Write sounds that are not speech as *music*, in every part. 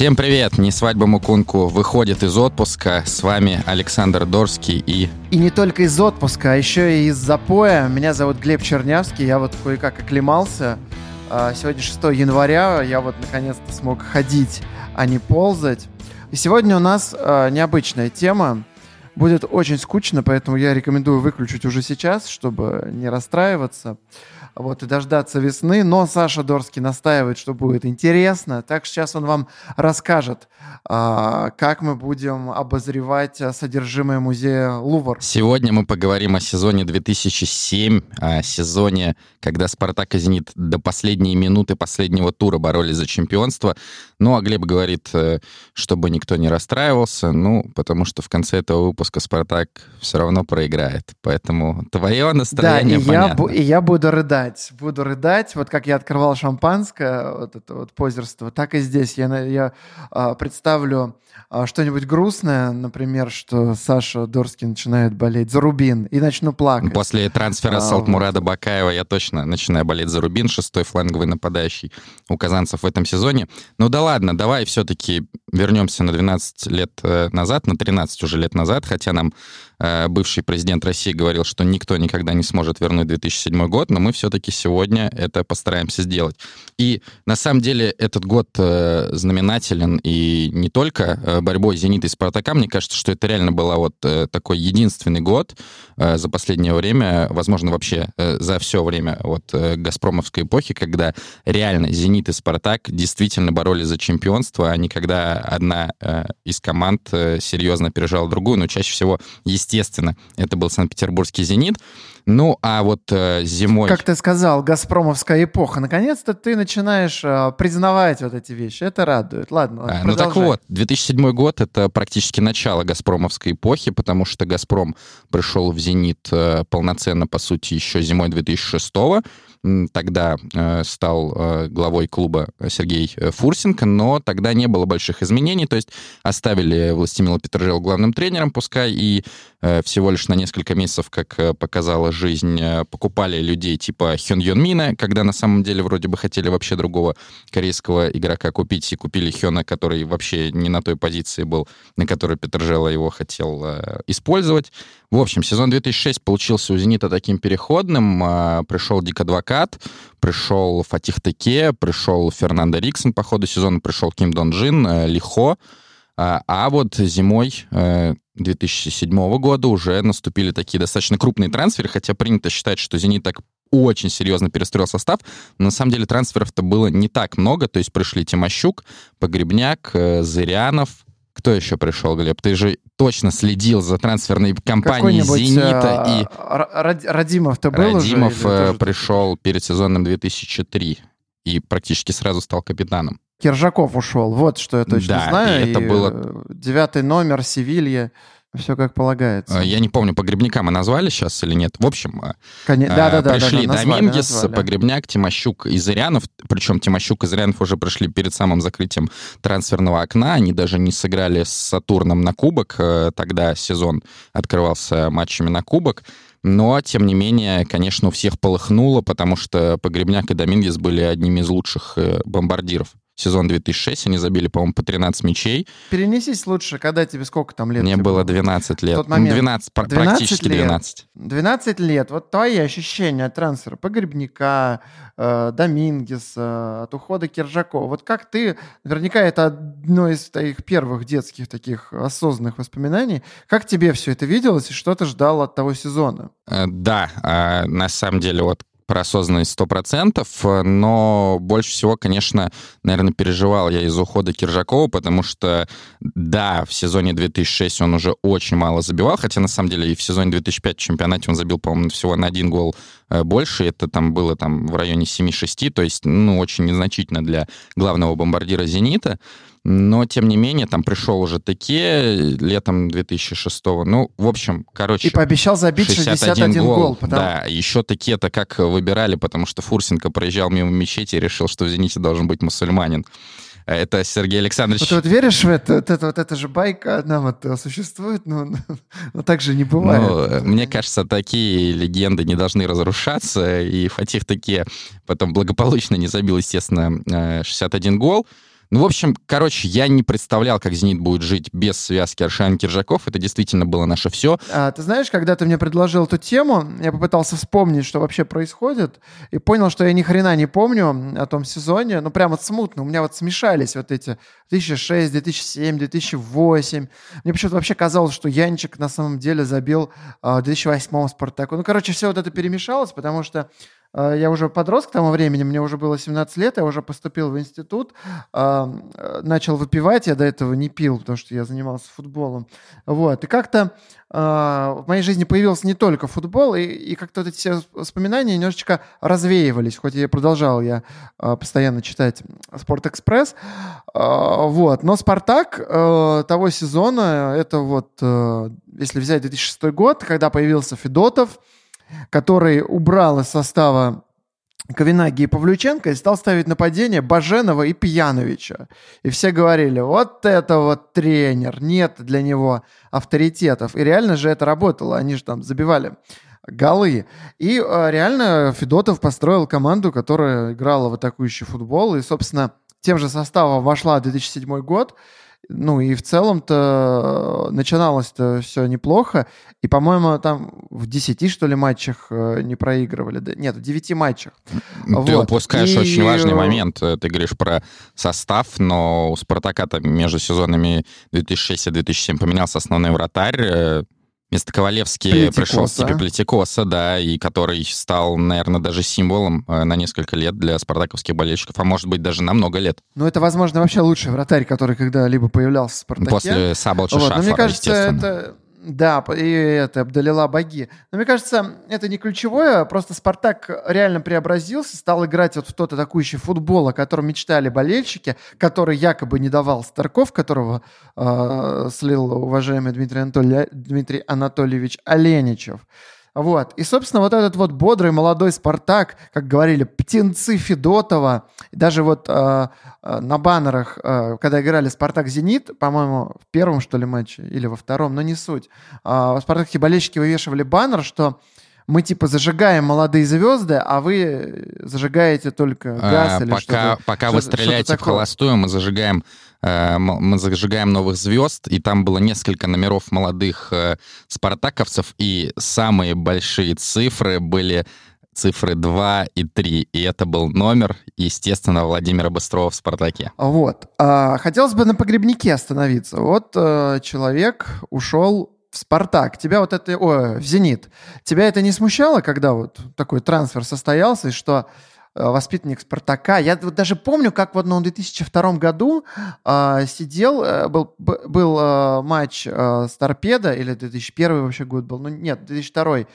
Всем привет! Не свадьба Мукунку выходит из отпуска. С вами Александр Дорский и... И не только из отпуска, а еще и из запоя. Меня зовут Глеб Чернявский, я вот кое-как оклемался. А, сегодня 6 января, я вот наконец-то смог ходить, а не ползать. И сегодня у нас а, необычная тема. Будет очень скучно, поэтому я рекомендую выключить уже сейчас, чтобы не расстраиваться вот, и дождаться весны. Но Саша Дорский настаивает, что будет интересно. Так сейчас он вам расскажет, а, как мы будем обозревать содержимое музея Лувр. Сегодня мы поговорим о сезоне 2007, о сезоне, когда «Спартак» и «Зенит» до последней минуты последнего тура боролись за чемпионство. Ну, а Глеб говорит, э, чтобы никто не расстраивался, ну, потому что в конце этого выпуска «Спартак» все равно проиграет. Поэтому твое настроение да, и понятно. Я, и я буду рыдать. Буду рыдать. Вот как я открывал шампанское, вот это вот позерство, так и здесь. Я, я а, представлю а, что-нибудь грустное, например, что Саша Дорский начинает болеть за Рубин, и начну плакать. После трансфера а, Салтмурада вот. Бакаева я точно начинаю болеть за Рубин, шестой фланговый нападающий у казанцев в этом сезоне. Ну да ладно, давай все-таки вернемся на 12 лет э, назад, на 13 уже лет назад, хотя нам бывший президент России говорил, что никто никогда не сможет вернуть 2007 год, но мы все-таки сегодня это постараемся сделать. И на самом деле этот год э, знаменателен и не только борьбой «Зенита» и «Спартака». Мне кажется, что это реально был вот такой единственный год за последнее время, возможно, вообще за все время вот «Газпромовской» эпохи, когда реально «Зенит» и «Спартак» действительно боролись за чемпионство, а не когда одна э, из команд э, серьезно пережала другую, но чаще всего, естественно, это был Санкт-Петербургский «Зенит». Ну, а вот э, зимой... Как ты сказал, «Газпромовская эпоха». Наконец-то ты начинаешь э, признавать вот эти вещи. Это радует. Ладно, ладно а, Ну так вот, 2007 год — это практически начало «Газпромовской эпохи», потому что «Газпром» пришел в «Зенит» э, полноценно, по сути, еще зимой 2006 года тогда э, стал э, главой клуба Сергей э, Фурсенко, но тогда не было больших изменений, то есть оставили Властимила Петрожел главным тренером, пускай и всего лишь на несколько месяцев, как показала жизнь, покупали людей типа Хён Йон Мина, когда на самом деле вроде бы хотели вообще другого корейского игрока купить, и купили Хёна, который вообще не на той позиции был, на которой Петрожела его хотел использовать. В общем, сезон 2006 получился у «Зенита» таким переходным. Пришел Дика-2 откат. Пришел Фатих Теке, пришел Фернандо Риксон по ходу сезона, пришел Ким Дон Джин, э, Лихо. А, а вот зимой э, 2007 года уже наступили такие достаточно крупные трансферы, хотя принято считать, что «Зенит» так очень серьезно перестроил состав. Но на самом деле трансферов-то было не так много, то есть пришли Тимощук, Погребняк, э, Зырянов. Кто еще пришел, Глеб? Ты же, точно следил за трансферной кампанией «Зенита». А, и... Радимов-то был Радимов уже, э, пришел перед сезоном 2003 и практически сразу стал капитаном. Киржаков ушел, вот что я точно да, знаю. И это и было... Девятый номер, Севилья. Все как полагается. Э, я не помню, погребника мы назвали сейчас или нет. В общем, э, Кон... да, да, да, пришли да, да, назвали, Домингес, назвали. Погребняк, Тимощук и Зырянов. Причем Тимощук и Зырянов уже пришли перед самым закрытием трансферного окна. Они даже не сыграли с Сатурном на кубок. Э, тогда сезон открывался матчами на кубок. Но, тем не менее, конечно, у всех полыхнуло, потому что Погребняк и Домингес были одними из лучших бомбардиров сезон 2006, они забили, по-моему, по 13 мячей. Перенесись лучше, когда тебе сколько там лет? Мне было 12 лет. В тот момент. 12, 12 практически лет. 12. 12 лет. Вот твои ощущения от трансфера Погребника, э, Домингеса, от ухода Киржакова. Вот как ты, наверняка это одно из твоих первых детских таких осознанных воспоминаний, как тебе все это виделось и что ты ждал от того сезона? Э, да, э, на самом деле вот про осознанность 100%, но больше всего, конечно, наверное, переживал я из-за ухода Киржакова, потому что, да, в сезоне 2006 он уже очень мало забивал, хотя, на самом деле, и в сезоне 2005 в чемпионате он забил, по-моему, всего на один гол больше, это там было там в районе 7-6, то есть, ну, очень незначительно для главного бомбардира «Зенита». Но, тем не менее, там пришел уже такие летом 2006 -го. Ну, в общем, короче... И пообещал забить 61, 61 гол. гол потому... Да, еще такие-то как выбирали, потому что Фурсенко проезжал мимо мечети и решил, что в «Зените» должен быть мусульманин. Это Сергей Александрович. Вот ты вот веришь в это? Вот это, вот это же байка одна вот э, существует, но, но так же не бывает. Ну, мне кажется, такие легенды не должны разрушаться, и Фатих такие потом благополучно не забил, естественно, 61 э, гол. Ну, в общем, короче, я не представлял, как «Зенит» будет жить без связки Аршан Киржаков. Это действительно было наше все. А, ты знаешь, когда ты мне предложил эту тему, я попытался вспомнить, что вообще происходит, и понял, что я ни хрена не помню о том сезоне. Ну, прям вот смутно. У меня вот смешались вот эти 2006, 2007, 2008. Мне почему-то вообще казалось, что Янчик на самом деле забил а, в 2008 Спартаку. Ну, короче, все вот это перемешалось, потому что Э, я уже подрос к тому времени, мне уже было 17 лет, я уже поступил в институт, э, начал выпивать, я до этого не пил, потому что я занимался футболом. Вот. И как-то э, в моей жизни появился не только футбол, и, и как-то вот эти все воспоминания немножечко развеивались, хоть я продолжал я постоянно читать «Спортэкспресс». Вот. Но «Спартак» того сезона, это вот, если взять 2006 год, когда появился Федотов, который убрал из состава Ковинаги и Павлюченко и стал ставить нападение Баженова и Пьяновича. И все говорили, вот это вот тренер, нет для него авторитетов. И реально же это работало, они же там забивали голы. И э, реально Федотов построил команду, которая играла в атакующий футбол. И, собственно, тем же составом вошла 2007 год. Ну и в целом-то э, начиналось-то все неплохо. И, по-моему, там в 10, что ли, матчах э, не проигрывали. Нет, в 9 матчах. Ты вот. упускаешь и... очень важный момент. Э, ты говоришь про состав, но у «Спартака»-то между сезонами 2006 и 2007 поменялся основной вратарь Вместо Ковалевски Плетикоса. пришел Степи Плетикоса, да, и который стал, наверное, даже символом э, на несколько лет для спартаковских болельщиков, а может быть даже на много лет. Ну, это, возможно, вообще лучший вратарь, который когда-либо появлялся в «Спартаке». После Саблча вот, Шафара, мне кажется, это да, и это обдалила боги. Но мне кажется, это не ключевое, просто Спартак реально преобразился, стал играть вот в тот атакующий футбол, о котором мечтали болельщики, который якобы не давал Старков, которого э, слил уважаемый Дмитрий, Анатолий, Дмитрий Анатольевич Оленичев. Вот. И, собственно, вот этот вот бодрый молодой Спартак, как говорили, птенцы Федотова, даже вот э, э, на баннерах, э, когда играли Спартак-Зенит, по-моему, в первом, что ли, матче, или во втором, но не суть, э, спартакские болельщики вывешивали баннер, что мы типа зажигаем молодые звезды, а вы зажигаете только газ а, или пока, что-то. Пока вы стреляете в холостую, мы зажигаем мы зажигаем новых звезд, и там было несколько номеров молодых э, спартаковцев, и самые большие цифры были цифры 2 и 3, и это был номер, естественно, Владимира Быстрова в «Спартаке». Вот. А, хотелось бы на погребнике остановиться. Вот а, человек ушел в «Спартак», тебя вот это, о, в «Зенит». Тебя это не смущало, когда вот такой трансфер состоялся, и что Э, воспитанник Спартака. Я вот даже помню, как в одном 2002 году э, сидел, э, был, был э, матч э, с Торпедо, или 2001 вообще год был, ну нет, 2002.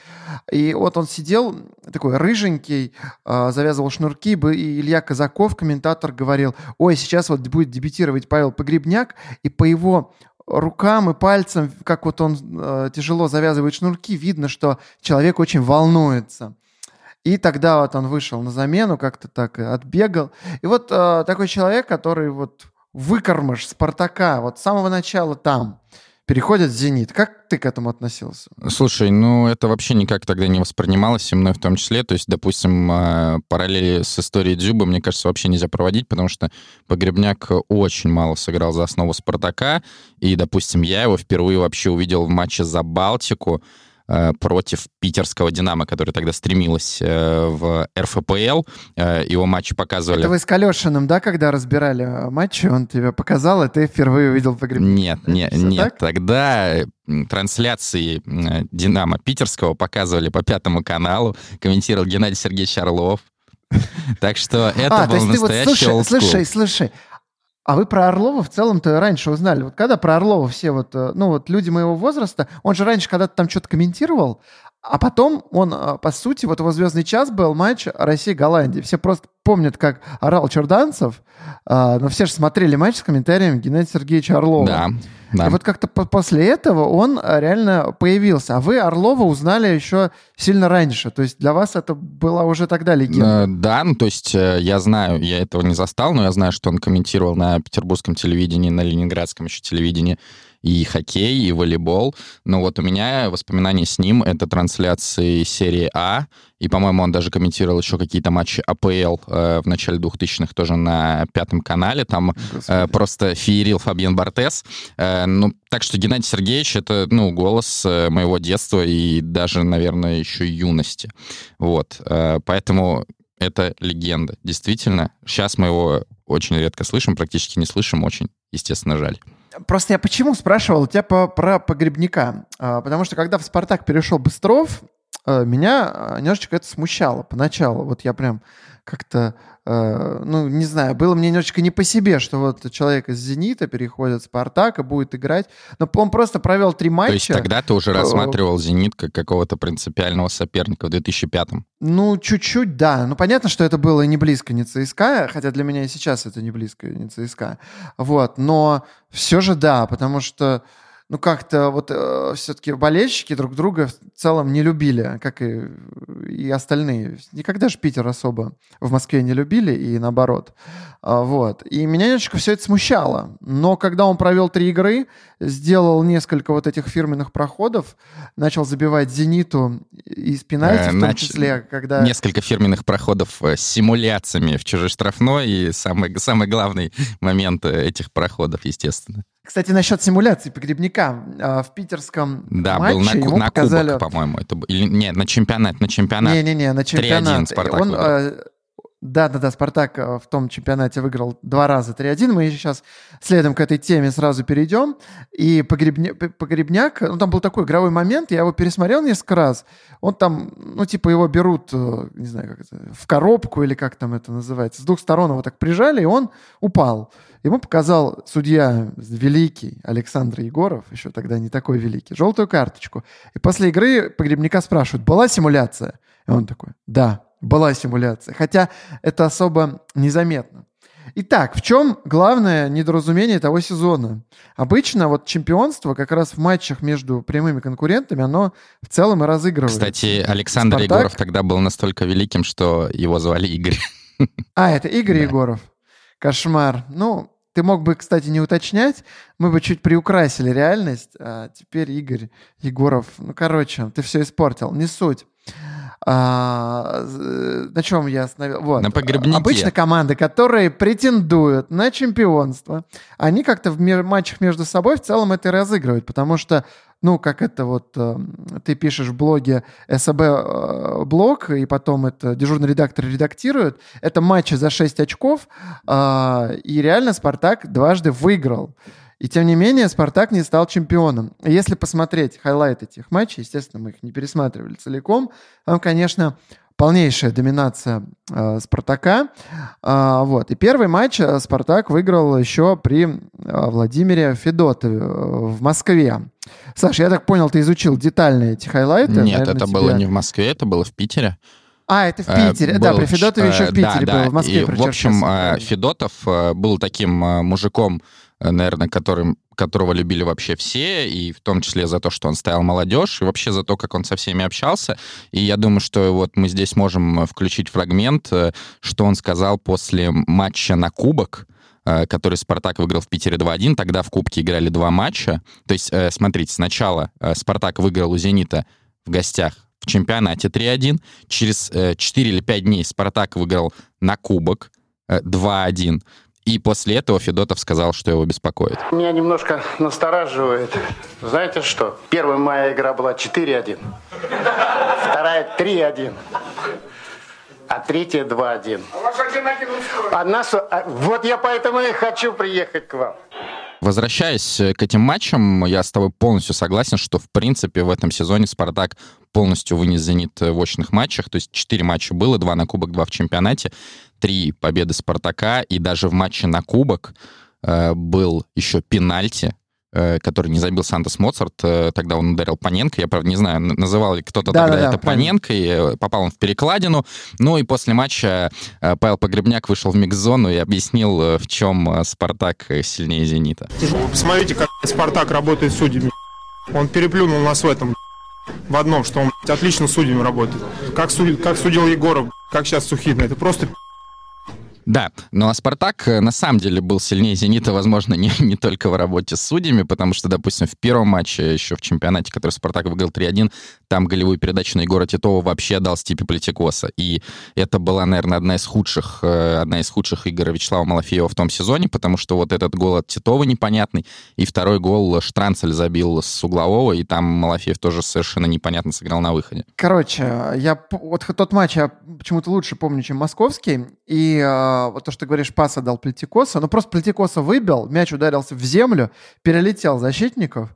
И вот он сидел, такой рыженький, э, завязывал шнурки, и Илья Казаков, комментатор, говорил, ой, сейчас вот будет дебютировать Павел Погребняк, и по его рукам и пальцам, как вот он э, тяжело завязывает шнурки, видно, что человек очень волнуется. И тогда вот он вышел на замену, как-то так отбегал. И вот э, такой человек, который вот выкормыш Спартака, вот с самого начала там, переходит в «Зенит». Как ты к этому относился? Слушай, ну это вообще никак тогда не воспринималось, и мной в том числе. То есть, допустим, э, параллели с историей Дзюба, мне кажется, вообще нельзя проводить, потому что Погребняк очень мало сыграл за основу «Спартака», и, допустим, я его впервые вообще увидел в матче за Балтику, против питерского «Динамо», который тогда стремилась э, в РФПЛ. Э, его матчи показывали... Это вы с Калешиным, да, когда разбирали матчи, он тебе показал, и ты впервые увидел погребение? Нет, нет, нет. Так? Тогда трансляции «Динамо» питерского показывали по Пятому каналу, комментировал Геннадий Сергеевич Орлов. Так что это а, был настоящий слушай, слушай, слушай, а вы про Орлова в целом-то раньше узнали. Вот когда про Орлова все вот, э, ну вот люди моего возраста, он же раньше когда-то там что-то комментировал, а потом он, э, по сути, вот его «Звездный час» был матч России-Голландии. Все просто помнят, как орал Черданцев, э, но все же смотрели матч с комментариями Геннадия Сергеевича Орлова. Да. Да. И вот как-то после этого он э, реально появился. А вы Орлова узнали еще сильно раньше. То есть для вас это была уже тогда легенда. Э, да, ну то есть э, я знаю, я этого не застал, но я знаю, что он комментировал на петербургском телевидении, на ленинградском еще телевидении и хоккей, и волейбол. Но вот у меня воспоминания с ним — это трансляции серии А, и, по-моему, он даже комментировал еще какие-то матчи АПЛ э, в начале 2000-х тоже на Пятом канале. Там э, просто феерил Фабиан Бартес. Э, ну, так что Геннадий Сергеевич — это, ну, голос э, моего детства и даже, наверное, еще юности. Вот. Э, поэтому это легенда. Действительно, сейчас мы его очень редко слышим, практически не слышим, очень, естественно, жаль. Просто я почему спрашивал тебя по, про погребника? А, потому что когда в «Спартак» перешел Быстров, меня а, немножечко это смущало поначалу. Вот я прям как-то, э, ну, не знаю, было мне немножечко не по себе, что вот человек из «Зенита» переходит в «Спартак» и будет играть. Но он просто провел три матча. То есть тогда ты уже э, рассматривал «Зенит» как какого-то принципиального соперника в 2005-м? Ну, чуть-чуть, да. Ну, понятно, что это было не близко не ЦСКА, хотя для меня и сейчас это не близко не ЦСКА. Вот, но все же да, потому что ну как-то вот э, все-таки болельщики друг друга в целом не любили, как и, и остальные. Никогда же Питер особо в Москве не любили и наоборот. А, вот. И меня немножечко все это смущало. Но когда он провел три игры, сделал несколько вот этих фирменных проходов, начал забивать «Зениту» из пенальти, э, в том нач... числе, когда... Несколько фирменных проходов с симуляциями в чужой штрафной и самый, самый главный момент этих проходов, естественно. Кстати, насчет симуляции погребника. А, в питерском да, матче был на, ему на показали... кубок, по-моему. Это, или, нет, на чемпионат, на чемпионат. Не-не-не, на чемпионат. Спартак Он, э, да-да-да, Спартак э, в том чемпионате выиграл два раза 3-1. Мы сейчас следом к этой теме сразу перейдем. И погребня... Погребняк, ну там был такой игровой момент, я его пересмотрел несколько раз. Он там, ну типа его берут, э, не знаю, как это, в коробку или как там это называется. С двух сторон его так прижали, и он упал. Ему показал судья великий Александр Егоров, еще тогда не такой великий, желтую карточку. И после игры погребника спрашивают, была симуляция? И он такой, да, была симуляция. Хотя это особо незаметно. Итак, в чем главное недоразумение того сезона? Обычно вот чемпионство как раз в матчах между прямыми конкурентами, оно в целом и разыгрывается. Кстати, Александр Спартак... Егоров тогда был настолько великим, что его звали Игорь. А, это Игорь *laughs* да. Егоров. Кошмар. Ну, ты мог бы, кстати, не уточнять, мы бы чуть приукрасили реальность, а теперь Игорь Егоров, ну, короче, ты все испортил, не суть. А, на чем я остановил? Вот. На погребнике. Обычно команды, которые претендуют на чемпионство, они как-то в матчах между собой в целом это и разыгрывают, потому что ну, как это вот, э, ты пишешь в блоге САБ э, блог, и потом это дежурный редактор редактирует, это матчи за 6 очков, э, и реально Спартак дважды выиграл. И тем не менее, Спартак не стал чемпионом. Если посмотреть highlight этих матчей, естественно, мы их не пересматривали целиком, там, конечно, полнейшая доминация э, Спартака. Э, вот. И первый матч э, Спартак выиграл еще при э, Владимире Федотове э, в Москве. Саша, я так понял, ты изучил детально эти highlight ы? Нет, Наверное, это тебе... было не в Москве, это было в Питере. А, это в Питере. Э, да, при Федотове еще в Питере да, был, в Москве. И, в общем, э, Федотов э, был таким э, мужиком, Э, наверное, которым, которого любили вообще все, и в том числе за то, что он стоял молодежь, и вообще за то, как он со всеми общался. И я думаю, что вот мы здесь можем э, включить фрагмент, э, что он сказал после матча на Кубок, который «Спартак» выиграл в Питере 2-1. Тогда в Кубке играли два матча. То есть, смотрите, сначала «Спартак» выиграл у «Зенита» в гостях в чемпионате 3-1. Через 4 или 5 дней «Спартак» выиграл на Кубок 2-1. И после этого Федотов сказал, что его беспокоит. Меня немножко настораживает. Знаете что? Первая моя игра была 4-1. Вторая 3-1. А третья 2-1. Одна... А, вот я поэтому и хочу приехать к вам. Возвращаясь к этим матчам, я с тобой полностью согласен, что, в принципе, в этом сезоне «Спартак» полностью вынес «Зенит» в очных матчах. То есть четыре матча было, два на Кубок, два в чемпионате три победы Спартака, и даже в матче на Кубок э, был еще пенальти, э, который не забил Сантос Моцарт. Э, тогда он ударил Паненко. Я, правда, не знаю, называл ли кто-то да, тогда да, это да, Паненко, и э, попал он в перекладину. Ну и после матча э, Павел Погребняк вышел в микс-зону и объяснил, э, в чем э, Спартак сильнее «Зенита». Посмотрите, как Спартак работает с судьями. Он переплюнул нас в этом в одном, что он отлично судьями работает. Как, суд, как судил Егоров, как сейчас Сухидна. Это просто Да, но Спартак э, на самом деле был сильнее «Зенита», возможно, не, *laughs* не только в работе с судьями, потому что, допустим, в первом матче еще в чемпионате, который Спартак выиграл 3-1, там голевую передачу на Егора Титова вообще дал Степе Плетикоса. И это была, наверное, одна из худших, э, одна из худших игр Вячеслава Малафеева в том сезоне, потому что вот этот гол от Титова непонятный, и второй гол Штранцель забил с углового, и там Малафеев тоже совершенно непонятно сыграл на выходе. Короче, я вот тот матч я почему-то лучше помню, чем московский, и э, вот то, что ты говоришь, пас отдал Плетикоса, ну просто Плетикоса выбил, мяч ударился в землю, перелетел защитников,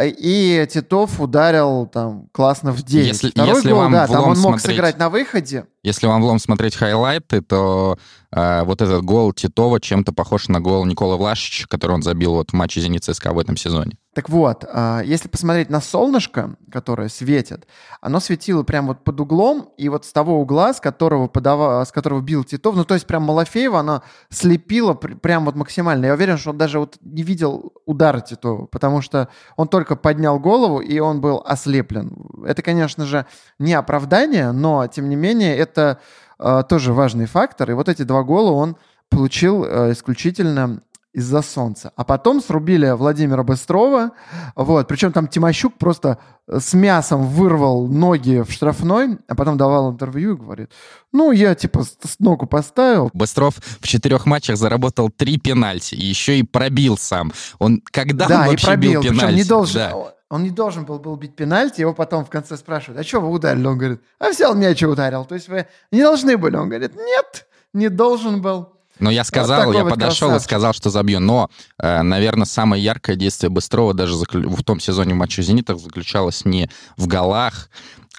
и Титов ударил там классно в 9. Если, Второй если гол, вам да, там он мог смотреть- сыграть на выходе. Если вам влом смотреть хайлайты, то э, вот этот гол Титова чем-то похож на гол Никола Влашича, который он забил вот в матче «Зенит ЦСКА» в этом сезоне. Так вот, а, если посмотреть на солнышко, которое светит, оно светило прям вот под углом, и вот с того угла, с которого, подава, с которого бил Титов, ну то есть прям Малафеева, она слепила пр- прям вот максимально. Я уверен, что он даже вот не видел удара Титова, потому что он только поднял голову, и он был ослеплен. Это, конечно же, не оправдание, но, тем не менее, это а, тоже важный фактор. И вот эти два гола он получил э, исключительно из-за солнца. А потом срубили Владимира Быстрова, вот, причем там Тимощук просто э, с мясом вырвал ноги в штрафной, а потом давал интервью и говорит, ну, я типа с ногу поставил, Быстров в четырех матчах заработал три пенальти, и еще и пробил сам. Он когда да, он и вообще пробил, бил причем пенальти? не должен, Да. он не должен был, был бить пенальти, его потом в конце спрашивают, а что вы ударили? Он говорит, а взял мяч и ударил, то есть вы не должны были. Он говорит, нет, не должен был. Но я сказал, такой я вот подошел и красавчик. сказал, что забью. Но, наверное, самое яркое действие Быстрова даже заклю- в том сезоне в матче «Зенита» заключалось не в голах,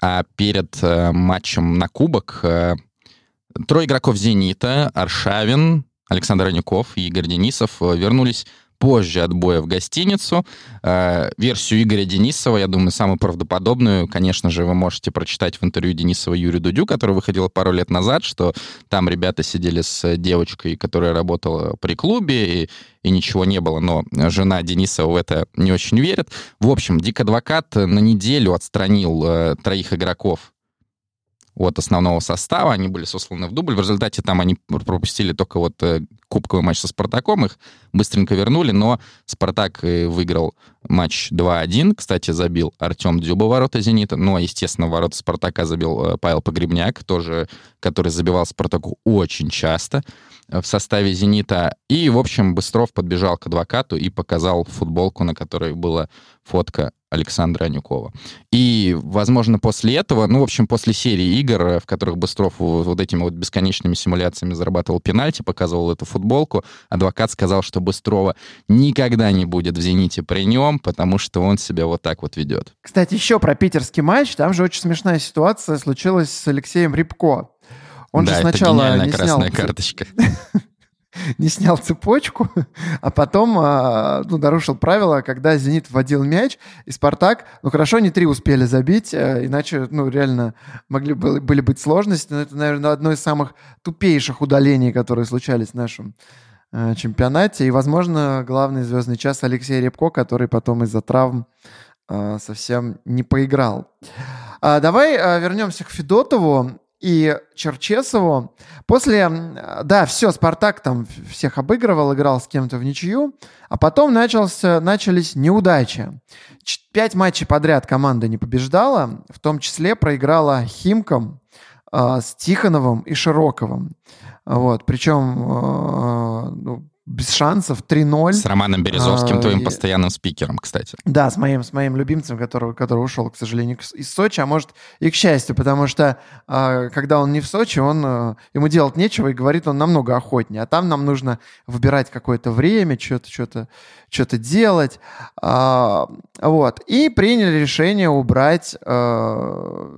а перед э, матчем на Кубок. э, Трое игроков «Зенита», Аршавин, Александр Анюков и Игорь Денисов э, вернулись позже отбоя в гостиницу. Э, версию Игоря Денисова, я думаю, самую правдоподобную, конечно же, вы можете прочитать в интервью Денисова Юрию Дудю, которое выходило пару лет назад, что там ребята сидели с девочкой, которая работала при клубе, и, и ничего не было, но жена Денисова в это не очень верит. В общем, Дик Адвокат на неделю отстранил э, троих игроков от основного состава, они были сосланы в дубль. В результате там они пропустили только вот э, кубковый матч со Спартаком, их быстренько вернули, но Спартак выиграл матч 2-1. Кстати, забил Артем Дзюба в ворота «Зенита». Ну, а, естественно, ворота Спартака забил э, Павел Погребняк, тоже, который забивал Спартаку очень часто э, в составе «Зенита». И, в общем, Быстров подбежал к адвокату и показал футболку, на которой была фотка Александра Анюкова. И, возможно, после этого, ну, в общем, после серии игр, э, в которых Быстров вот этими вот бесконечными симуляциями зарабатывал пенальти, показывал эту футболку, адвокат сказал, что Быстрова никогда не будет в «Зените» при нем, потому что он себя вот так вот ведет. Кстати, еще про питерский матч, там же очень смешная ситуация случилась с Алексеем Рябко. Он да, же это сначала гениальная не снял, карточка. *laughs* *laughs* не снял цепочку, *laughs* а потом а, ну, нарушил правила, когда «Зенит» вводил мяч, и «Спартак», ну хорошо, они три успели забить, э, иначе, ну реально могли бы, были быть сложности, но это, наверное, одно из самых тупейших удалений, которые случались в нашем э, чемпионате, и, возможно, главный звездный час Алексей Рябко, который потом из-за травм э, совсем не поиграл. А, давай вернемся к Федотову и Черчесову. После, да, все, Спартак там всех обыгрывал, играл с кем-то в ничью, а потом начался, начались неудачи. Пять матчей подряд команда не побеждала, в том числе проиграла Химкам э, с Тихоновым и Широковым. Вот, причем э, ну, без шансов 3-0. С Романом Березовским, А, твоим и- постоянным спикером, кстати. Да, с моим, с моим любимцем, который, который ушел, к сожалению, из Сочи, а может и к счастью, потому что а, когда он не в Сочи, он, а, ему делать нечего, и говорит он намного охотнее. А там нам нужно выбирать какое-то время, что-то что-то что-то делать. А, вот. И приняли решение убрать а,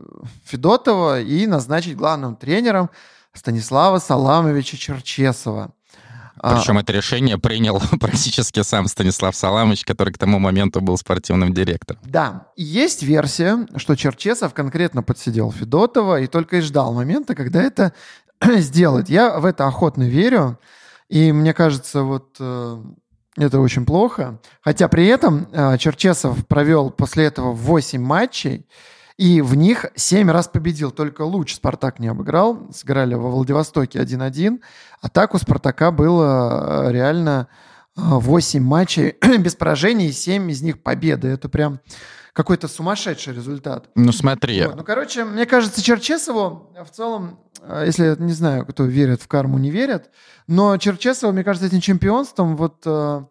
Федотова и назначить главным тренером Станислава Саламовича Черчесова. А, Причем это решение принял *laughs* практически сам Станислав Саламович, который к тому моменту был спортивным директором. Да, есть версия, что Черчесов конкретно подсидел Федотова и только и ждал момента, когда это *clears throat* сделать. Я в это охотно верю, и мне кажется, вот э, это очень плохо. Хотя при этом э, Черчесов провел после этого 8 матчей, и в них 7 раз победил. Только луч Спартак не обыграл. Сыграли во Владивостоке 1-1. А так у Спартака было э, реально 8 матчей *clears throat* без поражений, 7 из них победы. Это прям какой-то сумасшедший результат. Ну смотри. Вот. Ну, короче, мне кажется, Черчесову в целом, э, если, не знаю, кто верит в карму, не верит, но Черчесову, мне кажется, этим чемпионством вот э,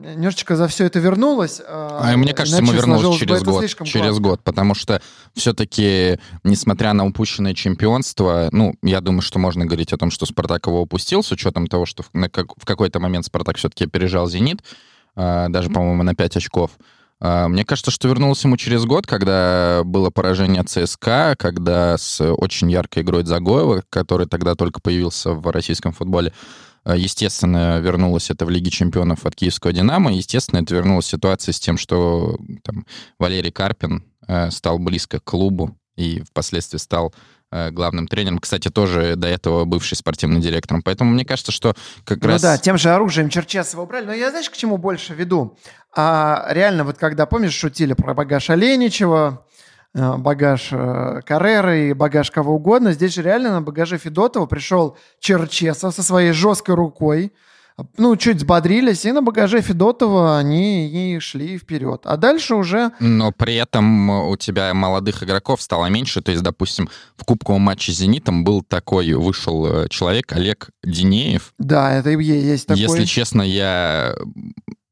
немножечко за все это вернулось. А, а мне кажется, ему вернулось через год. Через год, потому что все-таки, несмотря на упущенное чемпионство, ну, я думаю, что можно говорить о том, что Спартак его упустил, с учетом того, что в, как, в какой-то момент Спартак все-таки опережал Зенит, э, даже, по-моему, на 5 очков. А, мне кажется, что вернулся ему через год, когда было поражение ЦСКА, когда с очень яркой игрой Загоева, который тогда только появился в российском футболе, а, Естественно, вернулось это в Лиге чемпионов от Киевского «Динамо». Естественно, это вернулась ситуация с тем, что там, Валерий Карпин э, стал близко к клубу и впоследствии стал Э, главным тренером. Кстати, тоже до этого бывший спортивным директором. Поэтому мне кажется, что как ну раз... да, тем же оружием Черчесова убрали. Но я, знаешь, к чему больше веду? А, реально, вот когда, помнишь, шутили про багаж Оленичева, э, багаж э, Карреры и багаж кого угодно. Здесь же реально на багаже Федотова пришел Черчесов со своей жесткой рукой, ну, чуть взбодрились, и на багаже Федотова они и шли вперед. А дальше уже... Но при этом у тебя молодых игроков стало меньше. То есть, допустим, в кубковом матче с «Зенитом» был такой, вышел э, человек, Олег Динеев. Да, это и есть такой. Если честно, я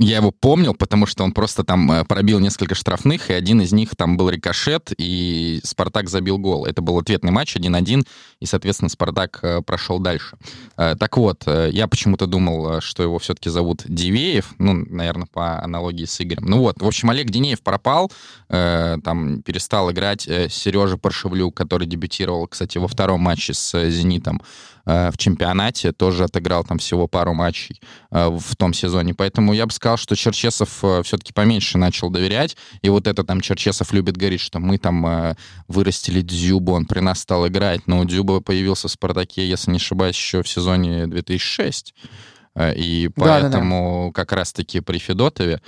я его помнил, потому что он просто там э, пробил несколько штрафных, и один из них там был рикошет, и Спартак забил гол. Это был ответный матч 1-1, и, соответственно, Спартак э, прошел дальше. Э, так вот, я почему-то думал, что его все-таки зовут Дивеев, ну, наверное, по аналогии с Игорем. Ну вот, в общем, Олег Динеев пропал, там перестал играть Сережа Паршевлюк, который дебютировал, кстати, во втором матче с «Зенитом». Э, в чемпионате, тоже отыграл там всего пару матчей э, в том сезоне. Поэтому я бы сказал, что Черчесов э, все-таки поменьше начал доверять. И вот это там Черчесов любит говорить, что мы там вырастили Дзюбу, он при нас стал играть. Но Дзюба появился в «Спартаке», если не ошибаюсь, еще в сезоне 2006. И поэтому да, да, да. как раз-таки при Федотове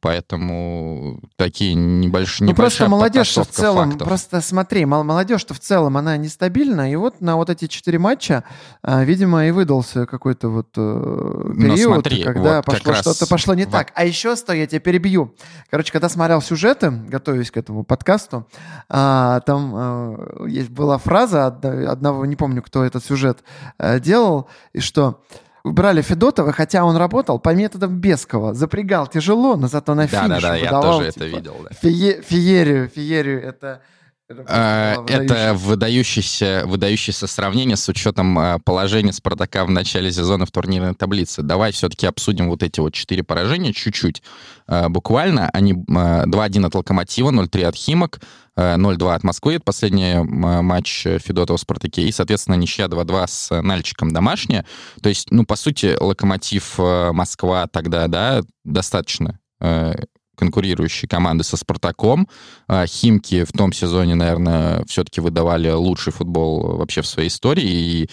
поэтому такие небольшие... Ну, просто молодежь в целом, фактов. просто смотри, молодежь-то в целом, она нестабильна, и вот на вот эти четыре матча, э, видимо, и выдался какой-то вот э, период, смотри, когда вот пошло что-то пошло не в... так. А еще что, я тебя перебью. Короче, когда смотрел сюжеты, готовясь к этому подкасту, там есть была фраза одного, не помню, кто этот сюжет делал, и что брали Федотова, хотя он работал по методам Бескова. Запрягал тяжело, но зато на финише Да-да-да, я тоже типа, это видел. Да. Фие, феерию, феерию это... Это, это выдающееся, выдающееся сравнение с учетом а, положения Спартака в начале сезона в турнирной таблице. Давай все-таки обсудим вот эти вот четыре поражения чуть-чуть. А, буквально они 2-1 от Локомотива, 0-3 от Химок, 0-2 от Москвы, это последний матч Федотова в «Спартаке», и, соответственно, ничья 2-2 с Нальчиком домашняя. То есть, ну, по сути, Локомотив Москва тогда, да, достаточно конкурирующие команды со «Спартаком». Химки в том сезоне, наверное, все-таки выдавали лучший футбол вообще в своей истории, и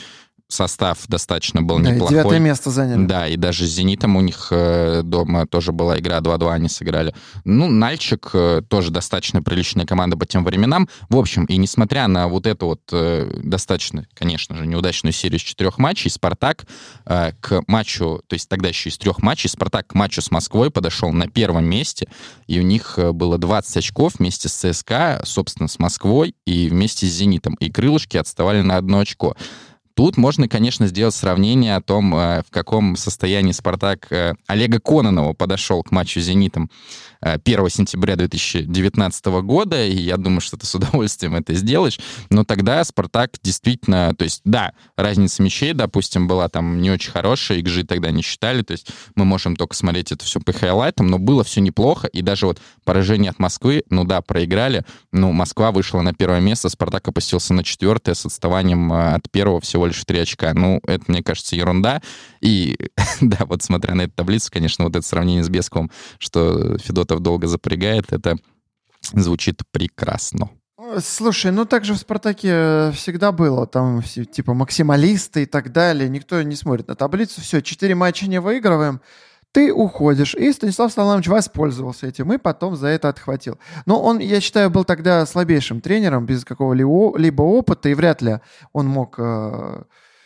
состав достаточно был да, неплохой. девятое место заняли. Да, и даже с «Зенитом» у них э, дома тоже была игра 2-2, они сыграли. Ну, Нальчик э, тоже достаточно приличная команда по тем временам. В общем, и несмотря на вот эту вот э, достаточно, конечно же, неудачную серию из четырех матчей, «Спартак» к матчу, то есть тогда еще из трех матчей, «Спартак» к матчу с Москвой подошел на первом месте, и у них было 20 очков вместе с ЦСКА, собственно, с Москвой и вместе с «Зенитом». И крылышки отставали на одно очко. Тут можно, конечно, сделать сравнение о том, э, в каком состоянии «Спартак» э, Олега Кононова подошел к матчу с «Зенитом» 1 сентября 2019 года, и я думаю, что ты с удовольствием это сделаешь. Но тогда «Спартак» действительно... То есть, да, разница мячей, допустим, была там не очень хорошая, XG тогда не считали, то есть мы можем только смотреть это все по хайлайтам, но было все неплохо, и даже вот поражение от Москвы, ну да, проиграли, ну, Москва вышла на первое место, «Спартак» опустился на четвертое с отставанием э, от первого всего в три очка. Ну, это, мне кажется, ерунда. И, *laughs* да, вот смотря на эту таблицу, конечно, вот это сравнение с Бесковым, что Федотов долго запрягает, это звучит прекрасно. Слушай, ну так же в «Спартаке» всегда было. Там все, типа максималисты и так далее. Никто не смотрит на таблицу. Все, четыре матча не выигрываем. Ты уходишь. И Станислав Саламович воспользовался этим и потом за это отхватил. Но он, я считаю, был тогда слабейшим тренером, без какого-либо опыта, и вряд ли он мог э,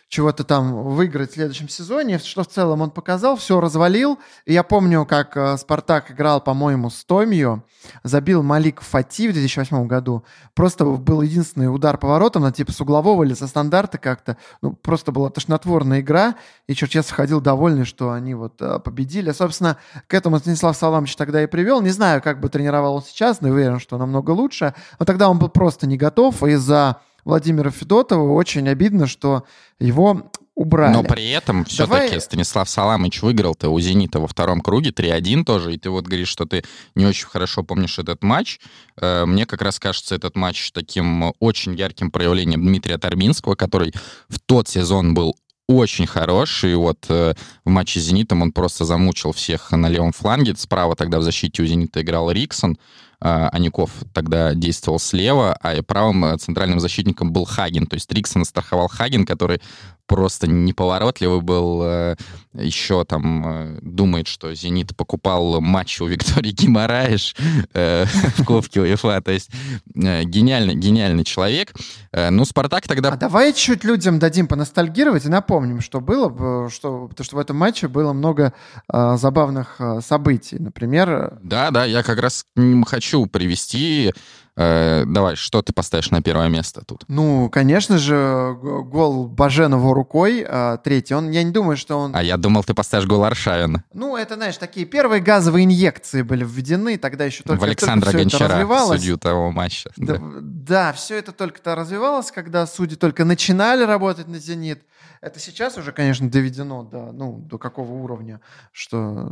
чего-то там выиграть в следующем сезоне, что в целом он показал, все развалил. Я помню, как э, Спартак играл, по-моему, с Томью, забил Малик Фати в 2008 году. Просто был единственный удар поворотом, на типа с углового или со стандарта как-то. Ну, просто была тошнотворная игра, и Черчесов ходил довольный, что они вот э, победили. Собственно, к этому Станислав Саламович тогда и привел. Не знаю, как бы тренировал он сейчас, но уверен, что намного лучше. Но тогда он был просто не готов из-за Владимира Федотова. Очень обидно, что его убрали. Но при этом все-таки Давай... Станислав Саламыч выиграл-то у «Зенита» во втором круге 3-1 тоже, и ты вот говоришь, что ты не очень хорошо помнишь этот матч. Э, мне как раз кажется этот матч таким очень ярким проявлением Дмитрия Торбинского, который в тот сезон был очень хороший. Вот э, в матче с «Зенитом» он просто замучил всех на левом фланге. Справа тогда в защите у «Зенита» играл Риксон. А, Аников тогда действовал слева, а правым э, центральным защитником был Хаген. То есть Риксон страховал Хаген, который просто неповоротливый был. Э, Еще там э, думает, что «Зенит» покупал матч у Виктории Гимараеш *laughs* в Кубке УЕФА. То есть гениальный, гениальный человек. Ну, «Спартак» тогда... А давай чуть людям дадим поностальгировать и напомним, что было, что, потому что в этом матче было много забавных событий. Например... Да, да, я как раз хочу хочу привести. Э, давай, что ты поставишь на первое место тут? Ну, конечно же, гол Баженова рукой, э, третий. Он, я не думаю, что он... А я думал, ты поставишь гол Аршавина. Ну, это, знаешь, такие первые газовые инъекции были введены, тогда еще только, В Александра только Гончара, судью того матча. Да, да. да, все это только-то развивалось, когда судьи только начинали работать на «Зенит». Это сейчас уже, конечно, доведено до, ну, до какого уровня, что,